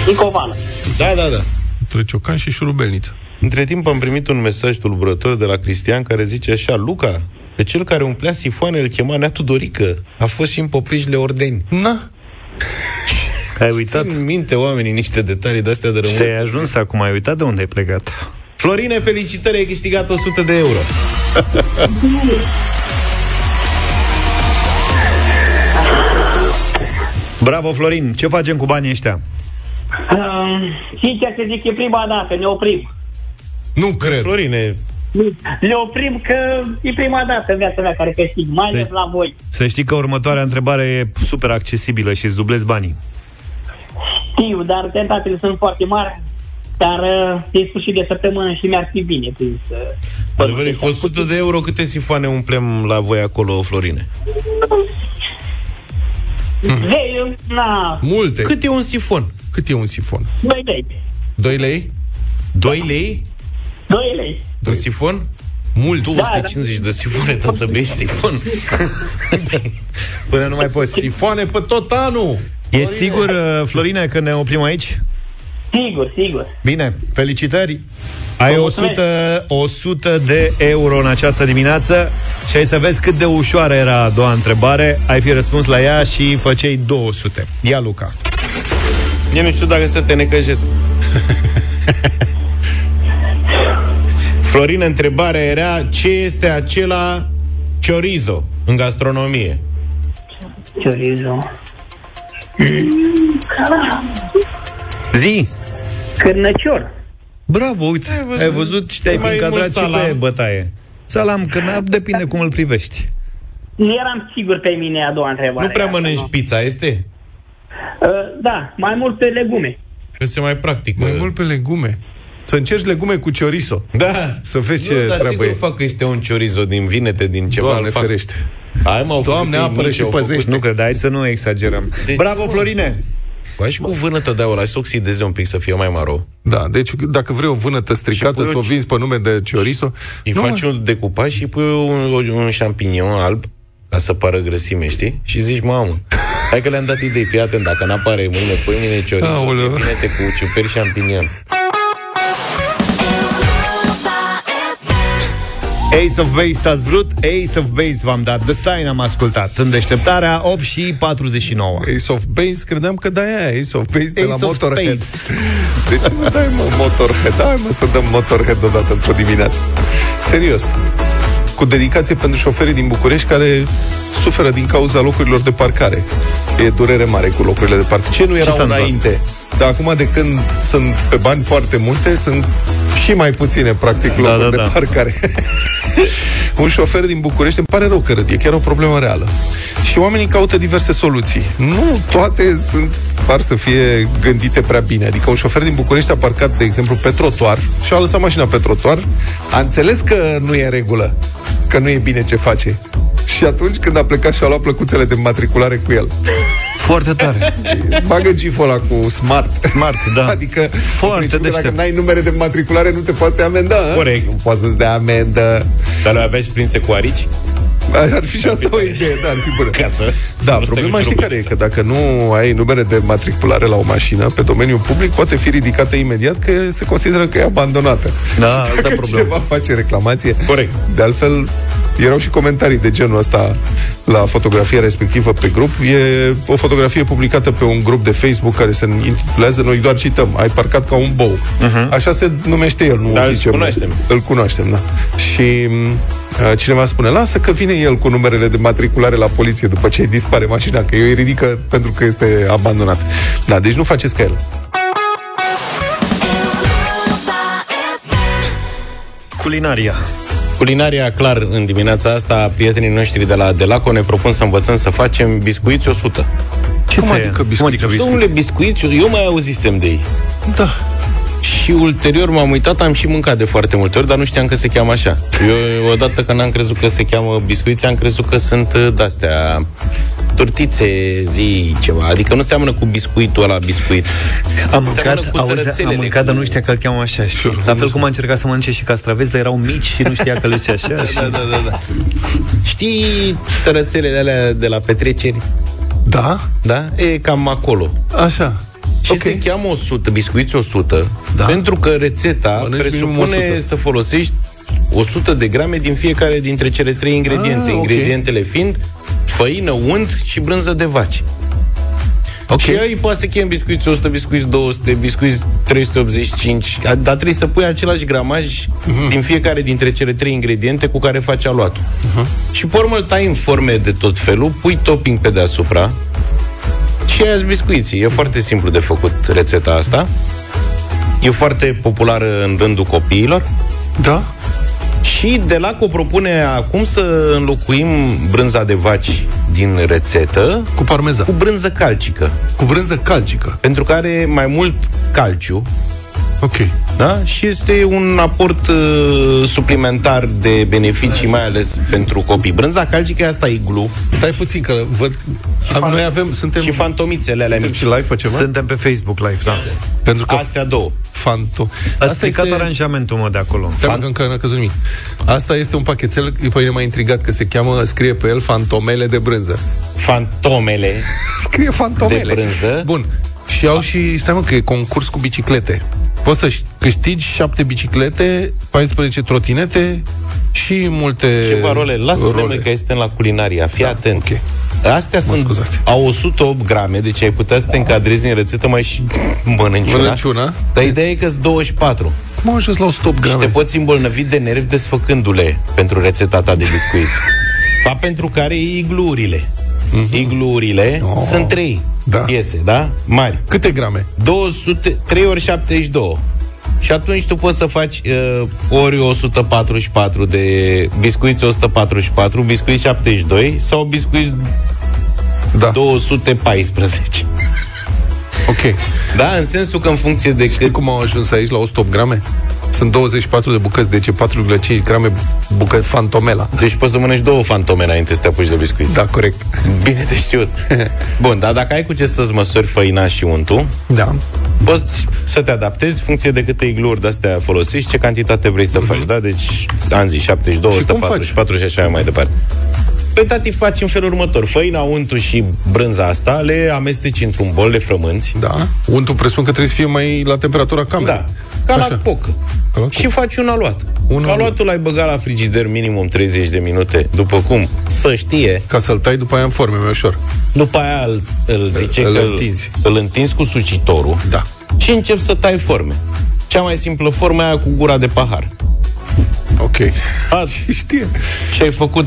Nicovana. Da, da, da. Între ciocan și șurubelniță. Între timp am primit un mesaj tulburător de la Cristian care zice așa, Luca, pe cel care umplea sifoane îl chema Neatu Dorică. A fost și în Popeșile Ordeni. Na, Ai uitat? Țin minte oamenii niște detalii de-astea de Și rămâne. ai ajuns acum, ai uitat de unde ai plecat. Florine, felicitări, ai câștigat 100 de euro. (laughs) Bravo, Florin! Ce facem cu banii ăștia? Um, sincer să zic, e prima dată, ne oprim. nu cred. Florine, Ne oprim că e prima dată în viața mea care câștig, mai ales Se- la voi. Să știi că următoarea întrebare e super accesibilă și îți dublezi banii. Știu, dar tentațiile sunt foarte mari, dar uh, e sfârșit de săptămână și mi-ar fi bine prins. Uh, adevăr e cu 100 de euro câte sifoane umplem la voi acolo, Florine? Vei, na, Multe. Cât e un sifon? Cât e un sifon? 2 lei. 2 lei? 2 lei? 2 lei. Un sifon? Mult. 250 de sifoane, tată, (laughs) bei sifon. (laughs) Până nu mai poți. Sifoane pe tot anul. E sigur, uh, Florine, că ne oprim aici? Sigur, sigur. Bine, felicitări! Ai Vă 100, 100 de euro în această dimineață și ai să vezi cât de ușoară era a doua întrebare. Ai fi răspuns la ea și făceai 200. Ia, Luca. Eu nu știu dacă să te necăjesc. (laughs) Florin, întrebarea era ce este acela chorizo în gastronomie? Chorizo. Zi! Cârnăcior. Bravo, uite, ai văzut, ai văzut și te-ai fi Mai încadrat mult și pe salam. bătaie. Salam, că n- depinde cum îl privești. Eram sigur pe mine a doua întrebare. Nu prea mănânci pizza, este? Uh, da, mai mult pe legume. Că se mai practică. Mai mult pe legume. Să încerci legume cu chorizo. Da. Să vezi ce nu, dar treabă sigur e. fac că este un chorizo din vinete, din ceva. Doamne îl fac. ferește. Hai, mă, au Doamne, făcut apără mici, și au făcut- păzește. Nu cred, hai să nu exagerăm. Deci, Bravo, bă. Florine! Păi și cu vânătă de aula, să oxideze un pic, să fie mai maro. Da, deci dacă vrei o vânătă stricată, pui să o o vinzi pe nume de chorizo, Îi nu, faci un decupaj și pui un, un champignon alb, ca să pară grăsime, știi? Și zici, mamă, hai că le-am dat idei, fii atent, dacă n-apare mâine, pui mine chorizo, Aoleu. e vinete cu ciuperci champignon. Ace of Base ați vrut, Ace of Base v-am dat. The Sign am ascultat. În deșteptarea 8 și 49. Ace of Base, credeam că da aia, Ace of Base de Ace la of Motorhead. Spades. De ce nu dai, mă, Motorhead? Hai, mă, să dăm Motorhead odată într-o dimineață. Serios. Cu dedicație pentru șoferii din București care suferă din cauza locurilor de parcare. E durere mare cu locurile de parcare. Ce nu erau s-a înainte? Dar acum de când sunt pe bani foarte multe, sunt și mai puține, practic, Da, locuri da, de da. parcare. (laughs) Un șofer din București, îmi pare rău că râd, e chiar o problemă reală. Și oamenii caută diverse soluții. Nu toate sunt par să fie gândite prea bine. Adică un șofer din București a parcat, de exemplu, pe trotuar și a lăsat mașina pe trotuar, a înțeles că nu e în regulă, că nu e bine ce face. Și atunci când a plecat și-a luat plăcuțele de matriculare cu el. Foarte tare. Bagă giful ăla cu smart. Smart, da. (laughs) Adică, Foarte în principiu, dacă deștept. n-ai numere de matriculare, nu te poate amenda. a? Corect. Nu poți să-ți dea amendă. Dar le aveai și prinse cu arici? Ar fi și asta o idee, da, ar fi bună. Ca să Da, nu stai problema cu știi care e? șurubelnița. Că dacă nu ai numere de matriculare la o mașină pe domeniul public, poate fi ridicată imediat că se consideră că e abandonată. Da, și altă dacă problemă. cineva face reclamație... Corect. De altfel, erau și comentarii de genul ăsta la fotografia respectivă pe grup. E o fotografie publicată pe un grup de Facebook care se intitulează Noi doar cităm. Ai parcat ca un bou. Așa se numește el, nu Mhm. Da, îl zicem. cunoaștem. Îl cunoaștem, da. Și m, a, cineva spune, lasă că vine el cu numerele de matriculare la poliție după ce îi dispare mașina, că eu îi ridică pentru că este abandonat. Da, deci nu faceți ca el. Culinaria. Culinaria, clar, în dimineața asta, prietenii noștri de la Delaco ne propun să învățăm să facem biscuiți 100. Ce Cum să adică Cum biscuiți? adică biscuit? Domnule, biscuiți, eu mai auzisem de ei. Da. Și ulterior m-am uitat, am și mâncat de foarte multe ori, dar nu știam că se cheamă așa. Eu, odată că n-am crezut că se cheamă biscuiți, am crezut că sunt uh, de-astea tortițe, zi ceva. Adică nu seamănă cu biscuitul ăla biscuit. Am Seamănă mâncat, cu auzi, sărățelele, am mâncat, dar cu- nu știa că îl cheamă așa. Știi? La fel cum a încercat să mănânce și castraveți, dar erau mici și nu știa că le zice așa. și... (laughs) Da, da, da, da. Știi sărățelele alea de la petreceri? Da? Da? E cam acolo. Așa. Și Ok. se cheamă 100, biscuiți 100, Da. pentru că rețeta Mănânci minimum presupune 100. să folosești 100 de grame din fiecare dintre cele trei ingrediente. Ah, ok. Ingredientele fiind făină, unt și brânză de vaci. Ok. Și ei poate să chem biscuiți 100, biscuiți 200, biscuiți 385, dar trebuie să pui același gramaj Mhm. din fiecare dintre cele trei ingrediente cu care faci aluatul. Mhm. Și pe urmă îl tai în forme de tot felul, pui topping pe deasupra și aia biscuiții. E foarte simplu de făcut rețeta asta. E foarte populară în rândul copiilor. Da? Și Delaco propune acum să înlocuim brânza de vaci din rețetă Cu parmezan. cu brânză calcică. Cu brânză calcică. Pentru că are mai mult calciu Ok. Da? Și este un aport uh, suplimentar de beneficii, mai ales pentru copii. Brânza calcică asta e iglu. Stai puțin că văd... Am, noi avem, suntem... Și fantomițele alea suntem mici. și live pe ceva? Suntem pe Facebook live, da. Pentru că Astea două. Fanto. Ați stricat aranjamentul, mă, de acolo. Stai, mă, că încă n-a căzut nimic. Asta este un pachetel, pe mine m-a intrigat că se cheamă, scrie pe el Fantomele de brânză. Fantomele (laughs) Scrie Fantomele. de brânză. Bun. Și au și, stai mă, că e concurs cu biciclete. Poți să câștigi 7 biciclete, 14 trotinete și multe Ceva role. Lasă-ne, role. mă, că este la culinaria. Fii Da, atent. ok. Astea sunt, scuzați. au 108 grame, deci ai putea să te încadrezi în rețetă mai și mănânci una. Mănânci una? Dar ideea e că 24. Cum au ajuns la 108 Și grame? te poți îmbolnăvi de nervi desfăcându-le pentru rețeta ta de biscuiți. Fapt pentru care e iglurile. Iglurile Oh. sunt trei Da. piese, da? Mari. Câte grame? 200, 3 ori 72. Și atunci tu poți să faci uh, ori 144 de biscuiți 144, biscuiți 72 sau biscuiți Da. 214. Ok. Da, în sensul că în funcție de Știi cât cum au ajuns aici la 108 grame? Sunt 24 de bucăți, deci e 4,5 grame bucăți fantomela. Deci poți să mănânci două fantome înainte să te apuci de biscuiți. Da, corect. Bine de știut. (laughs) Bun, dar dacă ai cu ce să-ți măsori făina și untul, Da. poți să te adaptezi în funcție de câte igluri de-astea folosești, ce cantitate vrei să faci, da? Deci, am zis, 72, Mhm. Și cum 144 și așa mai departe. Păi, tati, faci în felul următor. Făina, untul și brânza asta le amesteci într-un bol, le frămânți. Da. Untul presupun că trebuie să fie mai la temperatura camerei. Da. Ca la Așa. pocă. Ca la Și faci un aluat. Un Un aluat. aluatul l-ai băgat la frigider minimum 30 de minute, după cum să știe. Ca să-l tai după aia în forme mai ușor. După aia îl, îl zice Îl că întinzi. îl întinzi cu sucitorul Da. și începi să tai forme. Cea mai simplă formă e aia cu gura de pahar. Ok. Azi. (laughs) Știe. Și ai făcut...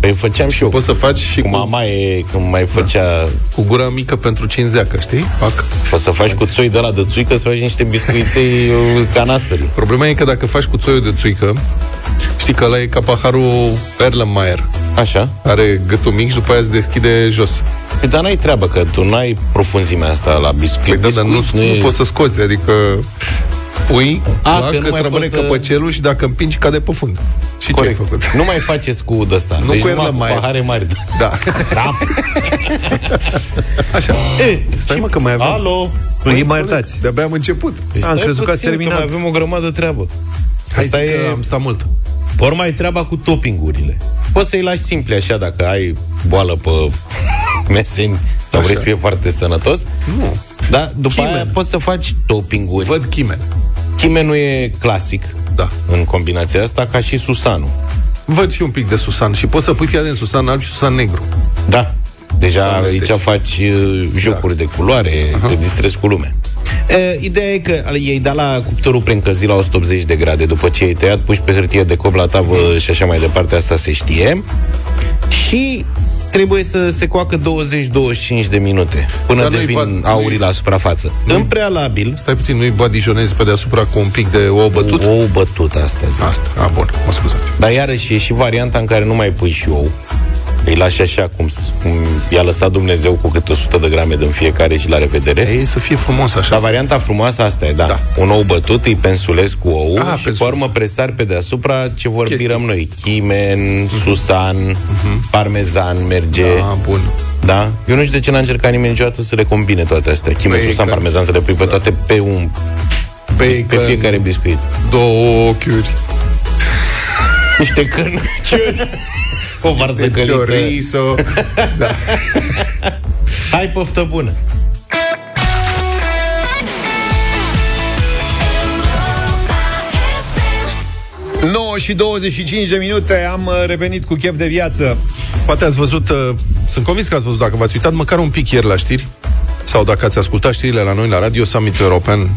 Păi făceam și eu. Poți să faci și Cu cu, mama e când mai făcea... cu gura mică pentru cinzeacă, știi? Pac. Poți să faci cu țoi de la de țuică, să faci niște biscuiței uh, canastării. Problema e că dacă faci cu țoiul de țuică, știi că ăla e ca paharul Erlenmeyer. Așa. Are gâtul mic și după aia se deschide jos. Păi, dar n-ai treabă, că tu n-ai profunzimea asta la biscuit. Păi da, dar nu, Biscuit nu, e- poți să scoți, adică pui, A, da, că nu că mai rămâne poți să- căpăcelul și dacă împingi cade pe fund. Și Corect. ce ai făcut? Nu mai faceți cu ăsta. Nu deci cu numai Erlenmeyer. pahare mari. Da. da. (laughs) Așa. E, Stai și- mă că mai avem. Alo? Îi mai iertați. De-abia am început. Păi Am stai crezut că ați puțin, terminat. Că mai avem o grămadă de treabă. Hai Asta că e... am stat mult. Ori mai e treaba cu toppingurile. Poți să-i lași simple așa dacă ai boală pe meseni sau vrei Așa. să fie foarte sănătos. Nu. Da, după Chimen. aia poți să faci toppinguri. Văd chimen. Chimenul e clasic Da. în combinația asta, ca și susanul. Văd și un pic de susan și poți să pui fia din susan alb și susan negru. Da. Deja Să amesteci. aici faci uh, jocuri de culoare, te distrezi cu lumea. E, ideea e că ei da la cuptorul preîncălzit la 180 de grade după ce ai tăiat, puși pe hârtie de cob la tavă și așa mai departe, asta se știe. Și trebuie să se coacă 20-25 de minute până Dar nu-i devin bad- aurii nu-i- la suprafață. În prealabil, Stai puțin, nu-i badijonezi pe deasupra cu un pic de ou bătut? ou bătut asta zic. Asta, a, bun, mă scuzați. Dar iarăși e și varianta în care nu mai pui și ou. Îi lași așa cum, s- cum i-a lăsat Dumnezeu cu câte 100 de grame din fiecare și la revedere. Ei, să fie frumos așa. Dar varianta frumoasă asta e, da. Da. Un ou bătut, îi pensulezi cu ou Ah, și pe pensul. urmă presari pe deasupra ce vorbim noi. Chimen, Mhm. susan, parmezan, merge. Da, bun. Da? Eu nu știu de ce n-a încercat nimeni niciodată să le combine toate astea. Chimen, Bacon. susan, parmezan, să le pui pe toate pe un pe Bacon, fiecare biscuit. două ochiuri, Niște cărnăciuri. (laughs) o varză de călită. chorizo. (laughs) da. Hai, poftă bună! 9 și 25 de minute Am uh, revenit cu chef de viață Poate ați văzut, uh, sunt convins că ați văzut, dacă v-ați uitat măcar un pic ieri la știri, sau dacă ați ascultat știrile la noi la radio, summitul european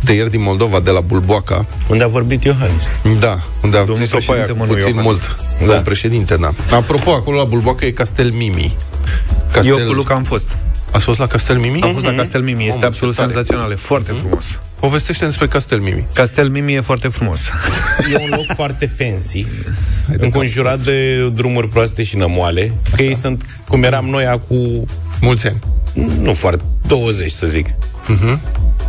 de ieri din Moldova, de la Bulboaca. Unde a vorbit Iohannis. Da, unde a Domnul zis-o pe aia președinte, mă, nu puțin Iohannis. mult. Da. Domnul președinte, da. Apropo, acolo la Bulboaca e Castel Mimi. Castel... Eu cu Luca am fost Ați fost la Castel Mimi? Am fost la Castel Mimi, este Mamă, absolut ce tare. senzațional, e foarte frumos Povestește despre Castel Mimi. Castel Mimi e foarte frumos E un loc foarte fancy, înconjurat de drumuri proaste și nămoale, că ei sunt cum eram noi acum Mulți ani. nu foarte, 20 să zic. Mhm.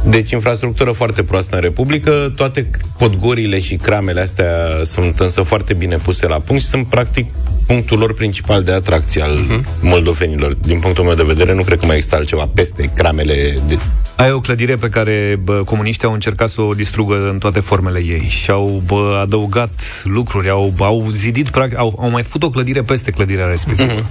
Deci infrastructură foarte proastă în Republică, toate podgorile și cramele astea sunt însă foarte bine puse la punct și sunt practic punctul lor principal de atracție al uh-huh. moldovenilor. Din punctul meu de vedere, nu cred că mai există altceva peste cramele de Ai o clădire pe care bă, comuniștii au încercat să o distrugă în toate formele ei și au bă, adăugat lucruri, au, au zidit, practic, au, au mai făcut o clădire peste clădirea respectivă Mhm.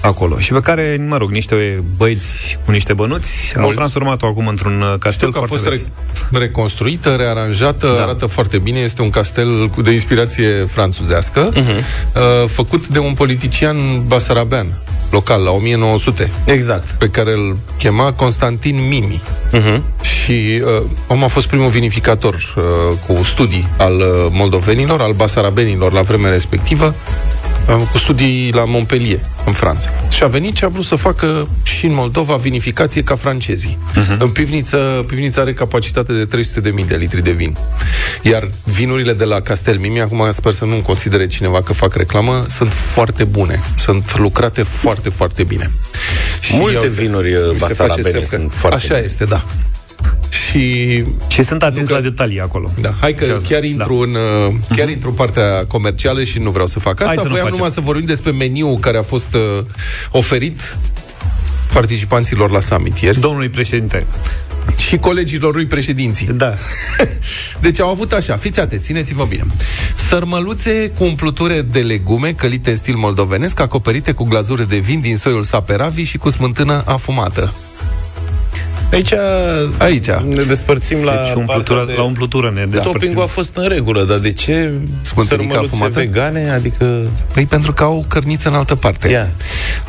acolo. Și pe care, mă rog, niște băieți cu niște bănuți au Mulți. transformat-o acum într-un uh, castel Știu că a foarte fost vechi. re- reconstruită, rearanjată, da. arată foarte bine. Este un castel cu de inspirație franțuzească, Mhm. uh, făcut de un politician basarabean, local, la 1900. Exact. Pe care îl chema Constantin Mimi. Uh-huh. Și uh, om a fost primul vinificator uh, cu studii al uh, moldovenilor, al basarabenilor la vremea respectivă, uh, cu studii la Montpellier, în Franța. Și a venit și a vrut să facă și în Moldova vinificație ca francezii. Uh-huh. În pivniță, pivnița are capacitate de 300.000 de litri de vin. Iar vinurile de la Castel Mimi, acum sper să nu considere cineva că fac reclamă, sunt foarte bune. Sunt lucrate foarte, foarte bine. Multe iau- vinuri, mi se face basarabene semn că- sunt foarte Așa bune. este, da. Și Și sunt atenți la detalii acolo. da, hai că Și asta, chiar intru da. în uh, chiar intru în partea comercială și nu vreau să fac Hai asta. să nu Voiam facem. numai să vorbim despre meniul care a fost uh, oferit participanților la summit ieri Domnului președinte. și colegilor lui președinții. Da. (laughs) Deci au avut așa, fiți atenți, țineți-vă bine. Sărmăluțe cu umpluture de legume călite în stil moldovenesc, acoperite cu glazură de vin din soiul saperavi și cu smântână afumată. Aici, Aici. ne despărțim la Deci umplutură, partea de... la umplutură ne despărțim. Topping-ul a fost în regulă, dar de ce Smântânică sărmăluțe afumată? vegane? Adică... Păi pentru că au cărniță în altă parte. Ia.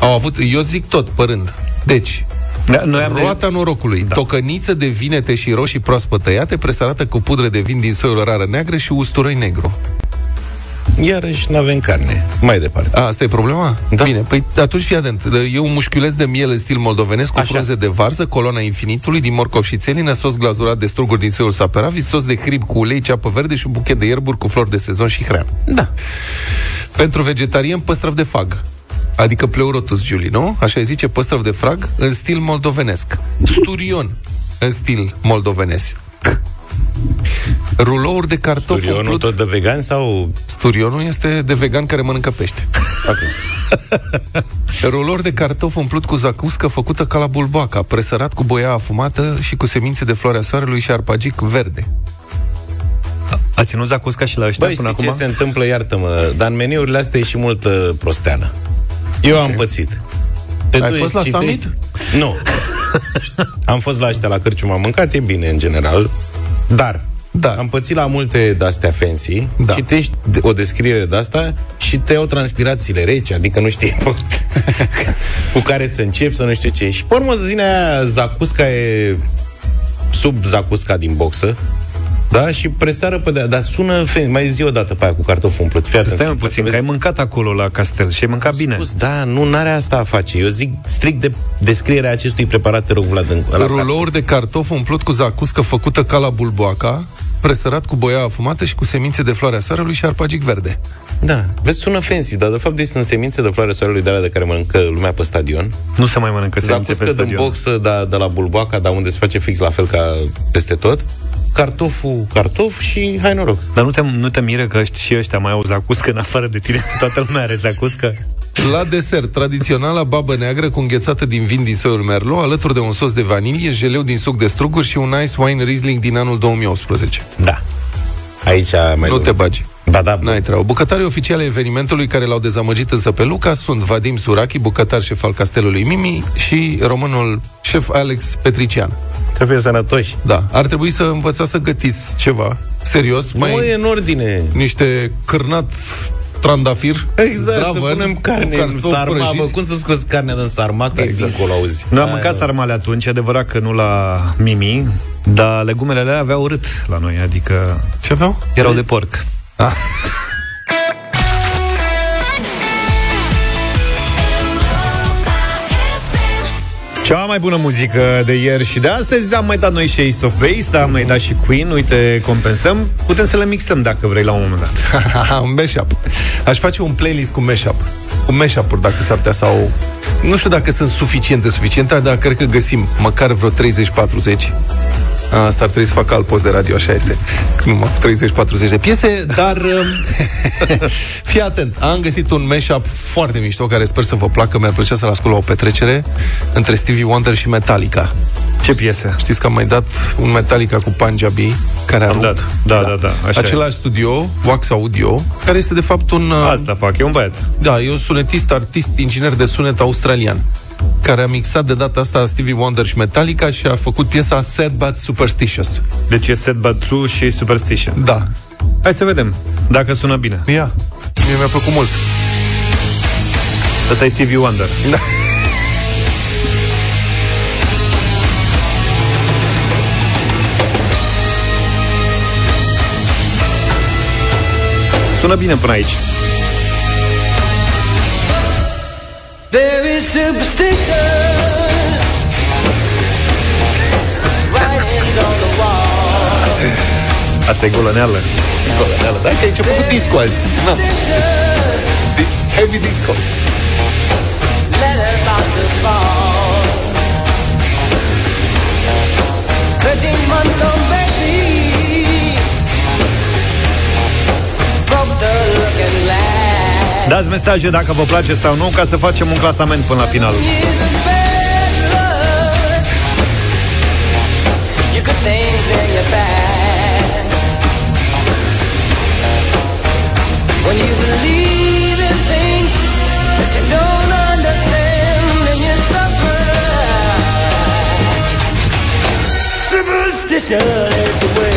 Au avut, eu zic tot, părând. Deci, Da, noi am de- Roata norocului, da. tocăniță de vinete și roșii proaspăt tăiate, presărată cu pudră de vin din soiul rară neagră și usturoi negru. Iarăși nu avem carne. Mai departe. A, asta e problema? Da. Bine, păi atunci fii atent. E un mușchiuleț de miel în stil moldovenesc cu Așa. frunze de varză, coloana infinitului din morcov și țelină, sos glazurat de struguri din soiul saperavi, sos de hrib cu ulei, ceapă verde și un buchet de ierburi cu flori de sezon și hrean. Da. Pentru vegetarian, păstrăv de fag. Adică pleurotus, Giuli, nu? Așa îi zice păstrăv de frag în stil moldovenesc. Sturion în stil moldovenesc. Rulouri de cartofi Turionul umplut... tot de vegan sau... Sturionul este de vegan care mănâncă pește. Okay. (laughs) Rulori de cartof umplut cu zacuscă făcută ca la bulboaca, presărat cu boia afumată și cu semințe de floarea soarelui și arpagic verde. A ținut zacusca și la ăștia Băi, până știi acum? ce se întâmplă? Iartă-mă, dar în meniurile astea e și multă prosteană. Eu am pățit. Te Ai duci, fost la citești- summit? Nu. (laughs) am fost la ăștia la cârciumă, am mâncat, e bine în general, dar Da. am pățit la multe de-astea fancy, Da. citești de- o descriere de asta și te iau transpirațiile reci, adică nu știi (laughs) cu care să începi, să nu știu ce. Și pe urmă zine aia, zacusca e sub zacusca din boxă, da? Și presară pe de dar sună fancy. Mai zi o dată pe aia cu cartofi umplut. Fii atent, Stai un ca să puțin, că vezi. ai mâncat acolo la castel și ai mâncat bine. Spus, da, nu are asta a face. Eu zic strict de descrierea acestui preparat, te rog, Vlad, în, la Rulouri de cartof umplut cu zacuscă făcută ca la bulboaca, presărat cu boia afumată și cu semințe de floarea soarelui și arpagic verde. Da, vezi, sună fancy, dar de fapt deci sunt semințe de floare soarelui de alea de care mănâncă lumea pe stadion. Nu se mai mănâncă semințe pe Zacuscă din stadion. boxă, da, de la bulboaca, dar unde se face fix la fel ca peste tot. Cartoful, cartof și hai noroc. Dar nu te, nu te miră că ăști, și ăștia mai au zacuscă în afară de tine? (laughs) Toată lumea are zacuscă? La desert, tradiționala babă neagră cu înghețată din vin din soiul Merlot, alături de un sos de vanilie, jeleu din suc de struguri și un ice wine Riesling din anul 2018. Da. Aici mai Nu te bagi. Ba da, N-ai treabă. Bucătarii oficiale ai evenimentului care l-au dezamăgit însă pe Luca sunt Vadim Surachi, bucătar șef al castelului Mimi și românul șef Alex Petrician. Trebuie sănătoși. Da, ar trebui să învățați să gătiți ceva serios, mai Nu e în ordine. niște cârnat trandafir. Exact, să zdravăn, punem carne cu în cartofi sarma, bă, prăjiți. cum să scoți carnea din sarma, că exact. dincolo auzi. Noi am mâncat sarmale atunci, e adevărat că nu la Mimi, dar legumele alea aveau urât la noi, adică Ce aveau? erau de porc. Cea mai bună muzică de ieri și de astăzi Am mai dat noi și Ace of Base Dar am mai dat și Queen, uite, compensăm Putem să le mixăm dacă vrei la un moment dat (laughs) un mashup. Aș face un playlist cu mashup. Cu mashup-uri, dacă s-ar putea, sau... Nu știu dacă sunt suficiente, suficiente, dar cred că găsim măcar vreo 30-40 A, asta ar trebui să fac alt post de radio, așa este. Numai 30-40 de piese, dar (laughs) um, (laughs) fii atent. Am găsit un mashup foarte mișto care sper să vă placă. Mi-ar plăcea să-l ascult la o petrecere între Stevie Wonder și Metallica. Ce piesă? Știți că am mai dat un Metallica cu Punjabi care a Am rupt. dat. Da, da, da. Așa e. Același studio, Wax Audio, care este de fapt un... uh, Asta fac, e un băiat. Da, e un sunetist, artist, inginer de sunet australian care a mixat de data asta Stevie Wonder și Metallica și a făcut piesa Sad But Superstitious. Deci e Sad But True și Superstition. Da. Hai să vedem dacă sună bine. Ia. Mie mi-a plăcut mult. Asta e Stevie Wonder. Da. Sună bine până aici. Very superstitious. Writings on the wall. Asta e golăneală. Golăneală, da, că ai început cu disco azi. Na. Di- Heavy disco. Letters about to fall. Thirteen months old Dați mesaje dacă vă place sau nu, ca să facem un clasament până la final. You got things in your past. When you believe in things that you don't understand, and you suffer. Superstition is the way.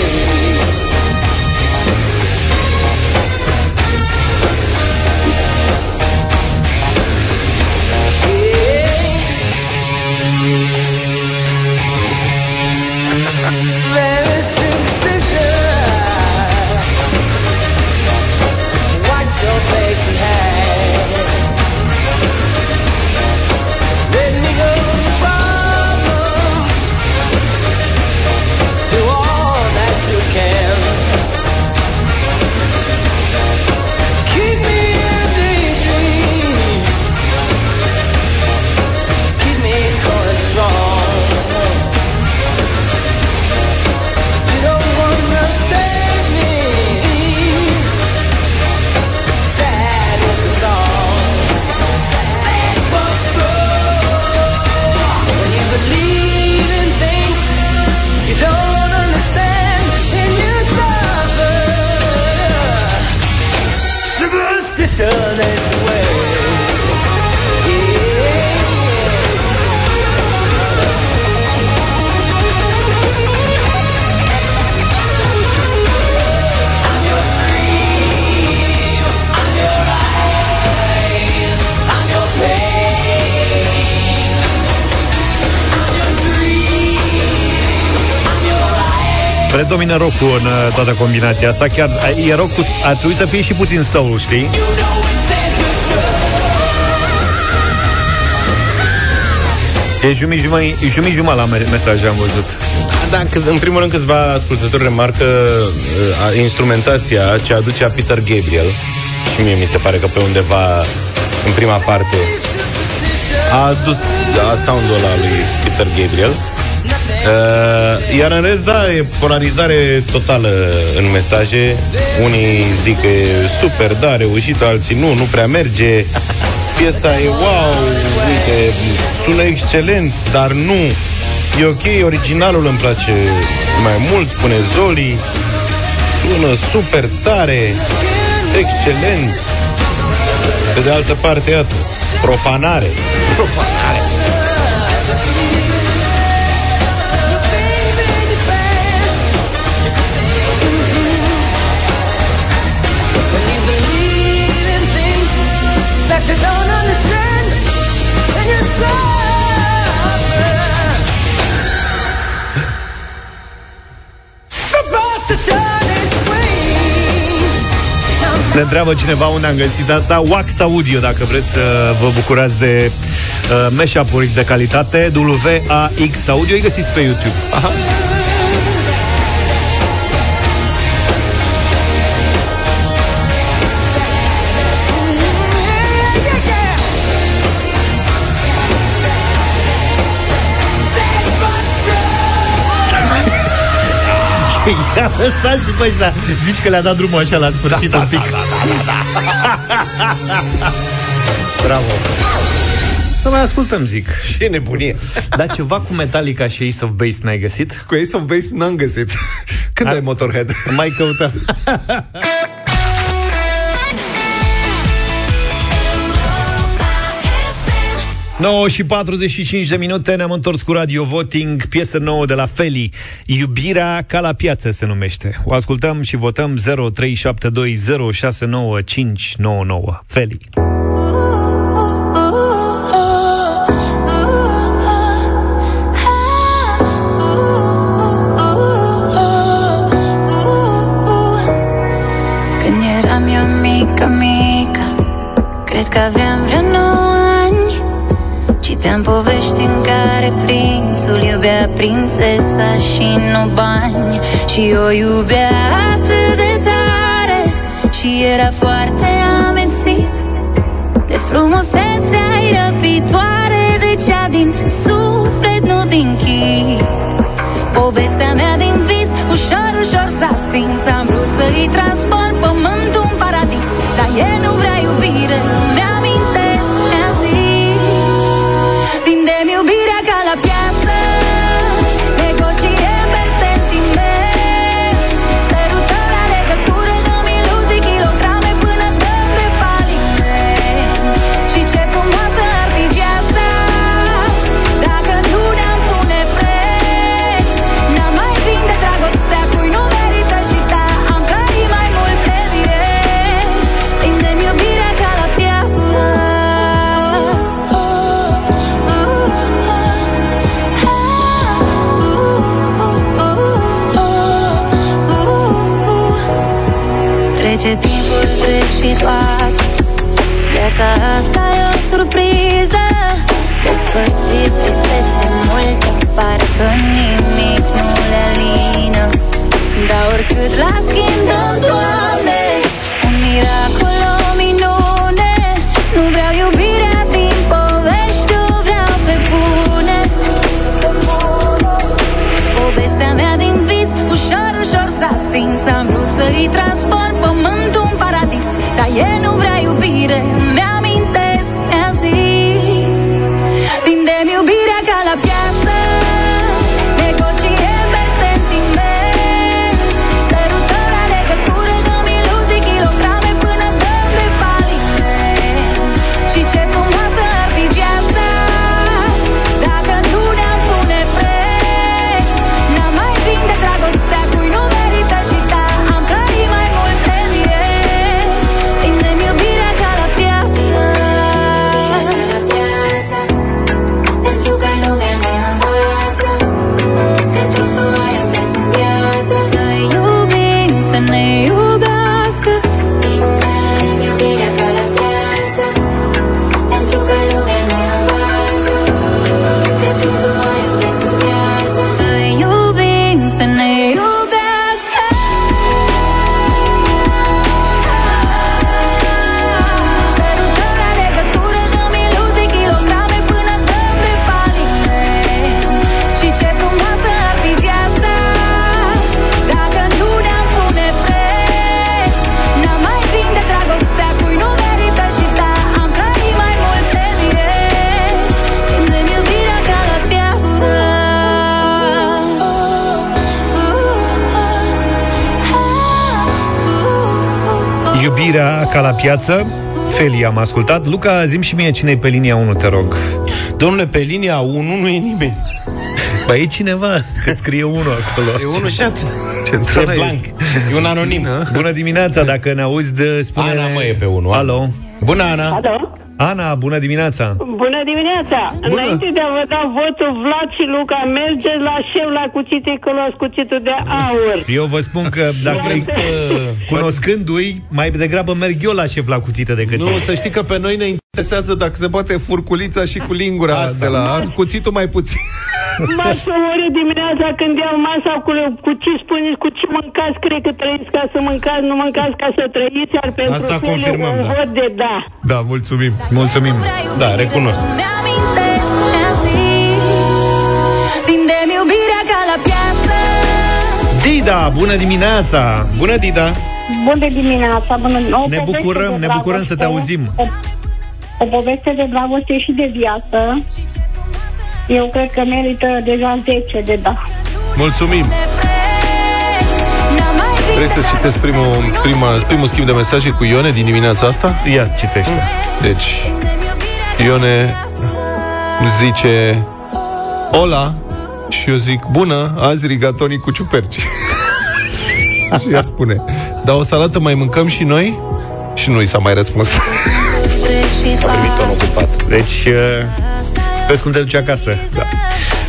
Predomină rock în uh, toată combinația asta. Chiar uh, e rock cu, ar trebui să fie și puțin soul, știi? E jumii jumăi, jumii jumăi la me- mesaj am văzut. Da, cât- în primul rând câțiva ascultători remarcă uh, a- instrumentația ce aduce a Peter Gabriel și mie mi se pare că pe undeva în prima parte a adus a sound-ul ăla lui Peter Gabriel Uh, iar în rest, da, e polarizare totală în mesaje. Unii zic că e super, da, reușit, alții nu, nu prea merge. Piesa e wow, uite, sună excelent, dar nu. E ok, originalul îmi place mai mult, spune Zoli. Sună super tare, excelent. Pe de altă parte, iată, profanare. Profanare. Ne întreabă cineva unde am găsit asta. Wax Audio, dacă vreți să vă bucurați de uh, mashup-uri de calitate. W-A-X Audio, îi găsiți pe YouTube. Aha. Ia lăsat (laughs) și pe ăștia. Zici că le-a dat drumul așa la sfârșit Da, un pic. (laughs) Bravo. Să mai ascultăm, zic. Ce nebunie. (laughs) Dar ceva cu Metallica și Ace of Base n-ai găsit? Cu Ace of Base n-am găsit. Când ai Motorhead? Mai căutăm. 9 și 45 de minute ne-am întors cu Radio Voting, piesă nouă de la Feli. Iubirea ca la piață se numește. O ascultăm și votăm 0372069599. Feli. Când eram eu mică, mică Cred că aveam vreo nouă ani Citeam povești în care prințul iubea prințesa și nu bani. Și o iubea atât de tare Și era foarte amețit De frumusețea răpitoare De cea din suflet, nu din chip. Povestea mea din vis Ușor, ușor s-a stins. Am vrut să-i transform Viața asta e o surpriză. Despărțit, tristețe multe Parcă nimic nu le alină. Dar oricât la schimb dăm, piață. Feli am ascultat. Luca, zim și mie cine e pe linia 1, te rog. Domnule, pe linia 1 nu e nimeni. Păi e cineva, că scrie 1 acolo. E unul și atât. Centrala E e- blank. E un anonim. Bună dimineața, dacă ne auzi, dă- spune... Ana, mă, e pe 1. Alo. Bună, Ana. Alo? Ana, bună dimineața. Bună dimineața! Bună. Înainte de a vă da votul, Vlad și Luca, mergeți la șef la cuțite, că luați cuțitul de aur. Eu vă spun că dacă Vrem ex- să- cunoscându-i, mai degrabă merg eu la șef la cuțite decât Nu, el. să știi că pe noi ne interesează dacă se poate furculița și cu lingura Asta, de la cuțitul mai puțin. M-ați omorât dimineața când iau masa cu, cu ce spuneți, cu ce mâncați, cred că trăiți ca să mâncați, nu mâncați ca să trăiți, iar pentru Asta Fele confirmăm, un da. vot de da. Da, mulțumim. Mulțumim. Da, recunosc. Mi-amintesc, mi-a zis Vindem iubirea ca la piață Dida, bună dimineața! Bună, Dida! Bună dimineața! Bună... O Ne poveste bucurăm, de ne bucurăm să te dragoste, auzim. O, o poveste de dragoste și de viață. Eu cred că merită deja 10 de da. Mulțumim! Vrei să citesc primul, prima, primul schimb de mesaje cu Ione din dimineața asta? Ia, citește. Deci, Ione zice Ola și eu zic, bună, azi rigatoni cu ciuperci. (laughs) și ea spune, dar o salată mai mâncăm și noi? Și nu i s-a mai răspuns. A primit un ocupat. Deci, uh, vezi cum te duce acasă. Da.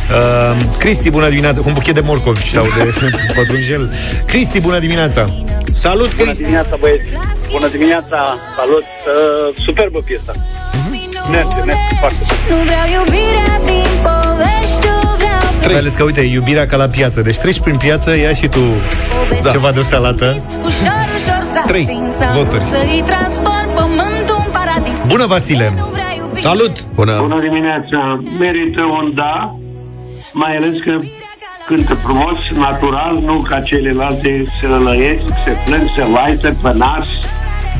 Uh, Cristi, bună dimineața Cu un buchet de morcovi sau de (laughs) pătrunjel Cristi, bună dimineața Salut, Bună dimineața, băieți! Bună dimineața! Salut! Uh, superbă piesa! Merge, merge foarte bine. Nu vreau iubirea din povești, vreau Mai ales că, uite, iubirea ca la piață Deci treci prin piață, ia și tu da. ceva de o salată ușor, ușor să Trei ating să voturi. Să-i transform pământul în paradis Bună, Vasile Salut Bună Bună dimineața! Merită un da, mai ales că cântă frumos, natural, nu ca celelalte se lălăiesc, se plâng, se vaită pe nas.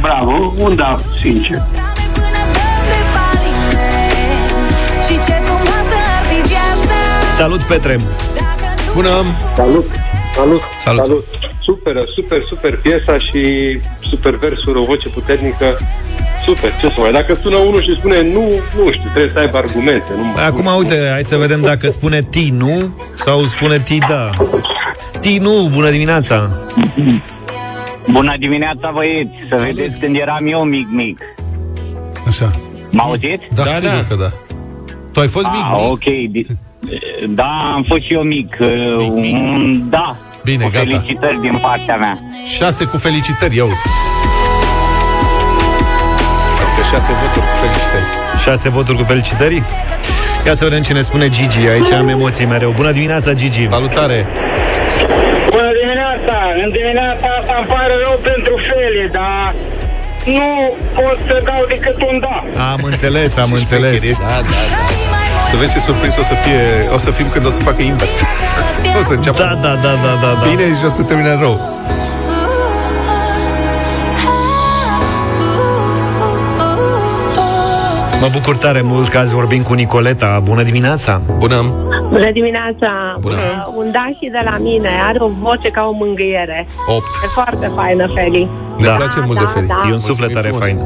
Bravo, un da, sincer. Și ce frumoasă ar fi viața Salut, Petre Bună Salut! Salut! Salut! Salut! Super, super, super piesa și super versuri, o voce puternică super, ce să mai... Dacă sună unul și spune nu, nu știu, trebuie să aibă argumente. Nu Acum, nu, uite, hai să vedem dacă spune ti nu sau spune ti da. Ti nu, bună dimineața! Bună dimineața, băieți! Să da, vedeți când eram eu mic-mic. Așa. M-au? Da, da, sigur da. că da. Tu ai fost A, mic, mic? ok. Da, am fost și eu mic. Uh, mic, mic. Da. Bine, cu gata. felicitări din partea mea. Șase cu felicitări, eu. 6 voturi cu felicitări. 6 voturi cu felicitări? Ia să vedem ce ne spune Gigi, aici am emoții mereu. Bună dimineața, Gigi! Salutare! Bună dimineața! În dimineața asta îmi pare rău pentru Feli, dar nu pot să dau decât un da. Am înțeles, am înțeles. Da, da, da. Să vezi ce surprins o să fie O să fim când o să facă invers (laughs) O să înceapă Da, da, da, da, da, da. Bine și o să termine rău Mă bucur tare mult că azi vorbim cu Nicoleta Bună dimineața Bună Bună dimineața! Bună. Uh, un da și de la mine. Are o voce ca o mângâiere. 8 E foarte faină, Feli. Ne Da. place mult de da, Feli da. E un suflet tare frumos. fain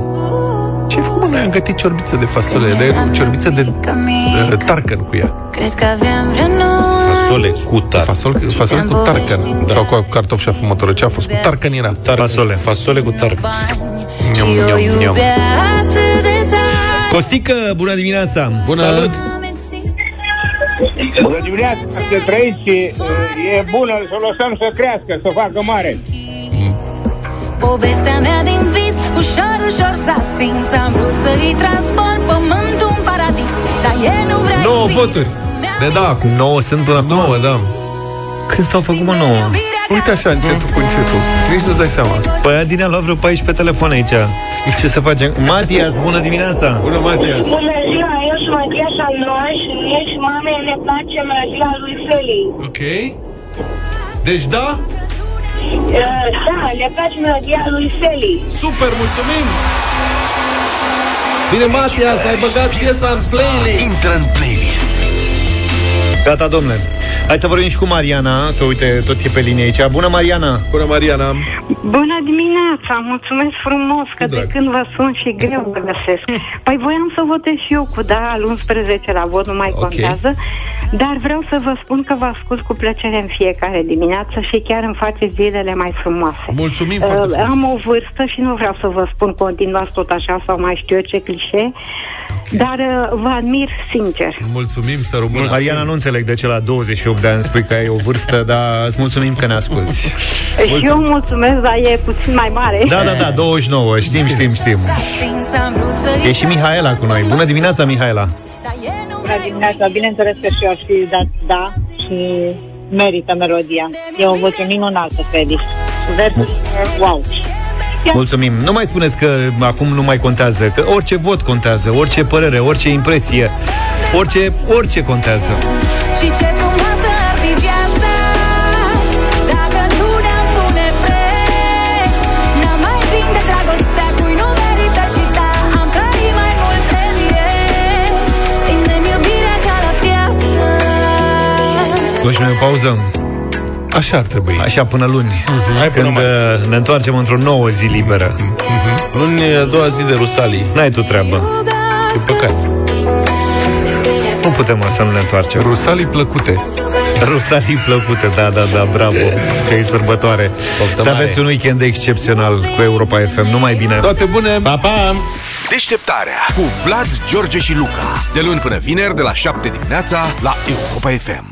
Ce ai făcut, mă? Noi am gătit ciorbiță de fasole De ciorbiță de uh, tarcan cu ea Cred că aveam vreo nouă Fasole cu tar. Fasol, fasole cu tarcan Sau cu cartofi și afumătoră Ce a fost? Cu tarcan era Fasole Fasole cu tar. Niam, Și eu niam, niam. Costică, bună dimineața! Bună! Salut! Bună dimineața, să trăiți și uh, e bună să o lăsăm să crească, să facă mare. Povestea mea din vis Ușor, ușor s-a stins. Am vrut să-i transform pământul în paradis Dar el nu vrea 9 voturi. De da acum 9 sunt până acum 9, da. Când s-au făcut mă 9? Uite așa, încetul cu încetul Nici nu-ți dai seama Păi Adine a luat vreo 14 telefon aici Ce să facem? Matias, bună dimineața Bună, Matias Bună ziua, eu sunt Matiasa Noș și mie și mamei ne place melodia lui Feli. Ok Deci da? Uh, Da, le place melodia lui Feli. Super, mulțumim! Bine, Matias, ai băgat piesa în playlist Intră în playlist. Gata, domnule Hai să vorbim și cu Mariana Că uite, tot e pe linie aici Bună, Mariana Bună, Mariana Bună dimineața! Mulțumesc frumos că de drag. când vă sun și greu vă găsesc. Păi voiam să votez și eu cu da al 11 la vot, nu mai Ok. contează, dar vreau să vă spun că vă ascult cu plăcere în fiecare dimineață și chiar îmi face zilele mai frumoase. Mulțumim Uh, foarte frumos am o vârstă și nu vreau să vă spun continuați tot așa sau mai știu eu ce clișe, dar uh, vă admir sincer. Mulțumim să rămână Mariana, nu înțeleg de ce la 28 de ani spui că ai o vârstă Dar îți mulțumim că ne asculti Și eu mulțumesc, dar e puțin mai mare. Da, da, da, 29, știm, știm, știm E și Mihaela cu noi Bună dimineața, Mihaela Bună dimineața, bineînțeles că și eu aș fi dat da și merită melodia. E o voce minunată, Feli. Versul, wow. Mulțumim. Nu mai spuneți că acum nu mai contează, că orice vot contează, orice părere, orice impresie, orice, orice contează. Și ce Luăm și noi o pauză? Așa ar trebui. Așa până luni. Hai până Când marți. uh, ne întoarcem într-o nouă zi liberă. Luni e a doua zi de Rusalii. N-ai tu treabă. E păcat. Nu putem mă, să nu ne întoarcem. Rusalii plăcute. Rusalii plăcute, da, da, da, bravo Că e sărbătoare Poftă Să mare. aveți un weekend excepțional cu Europa FM Numai bine Toate bune! Pa, pa! Deșteptarea cu Vlad, George și Luca. De luni până vineri, de la 7 dimineața, la Europa FM.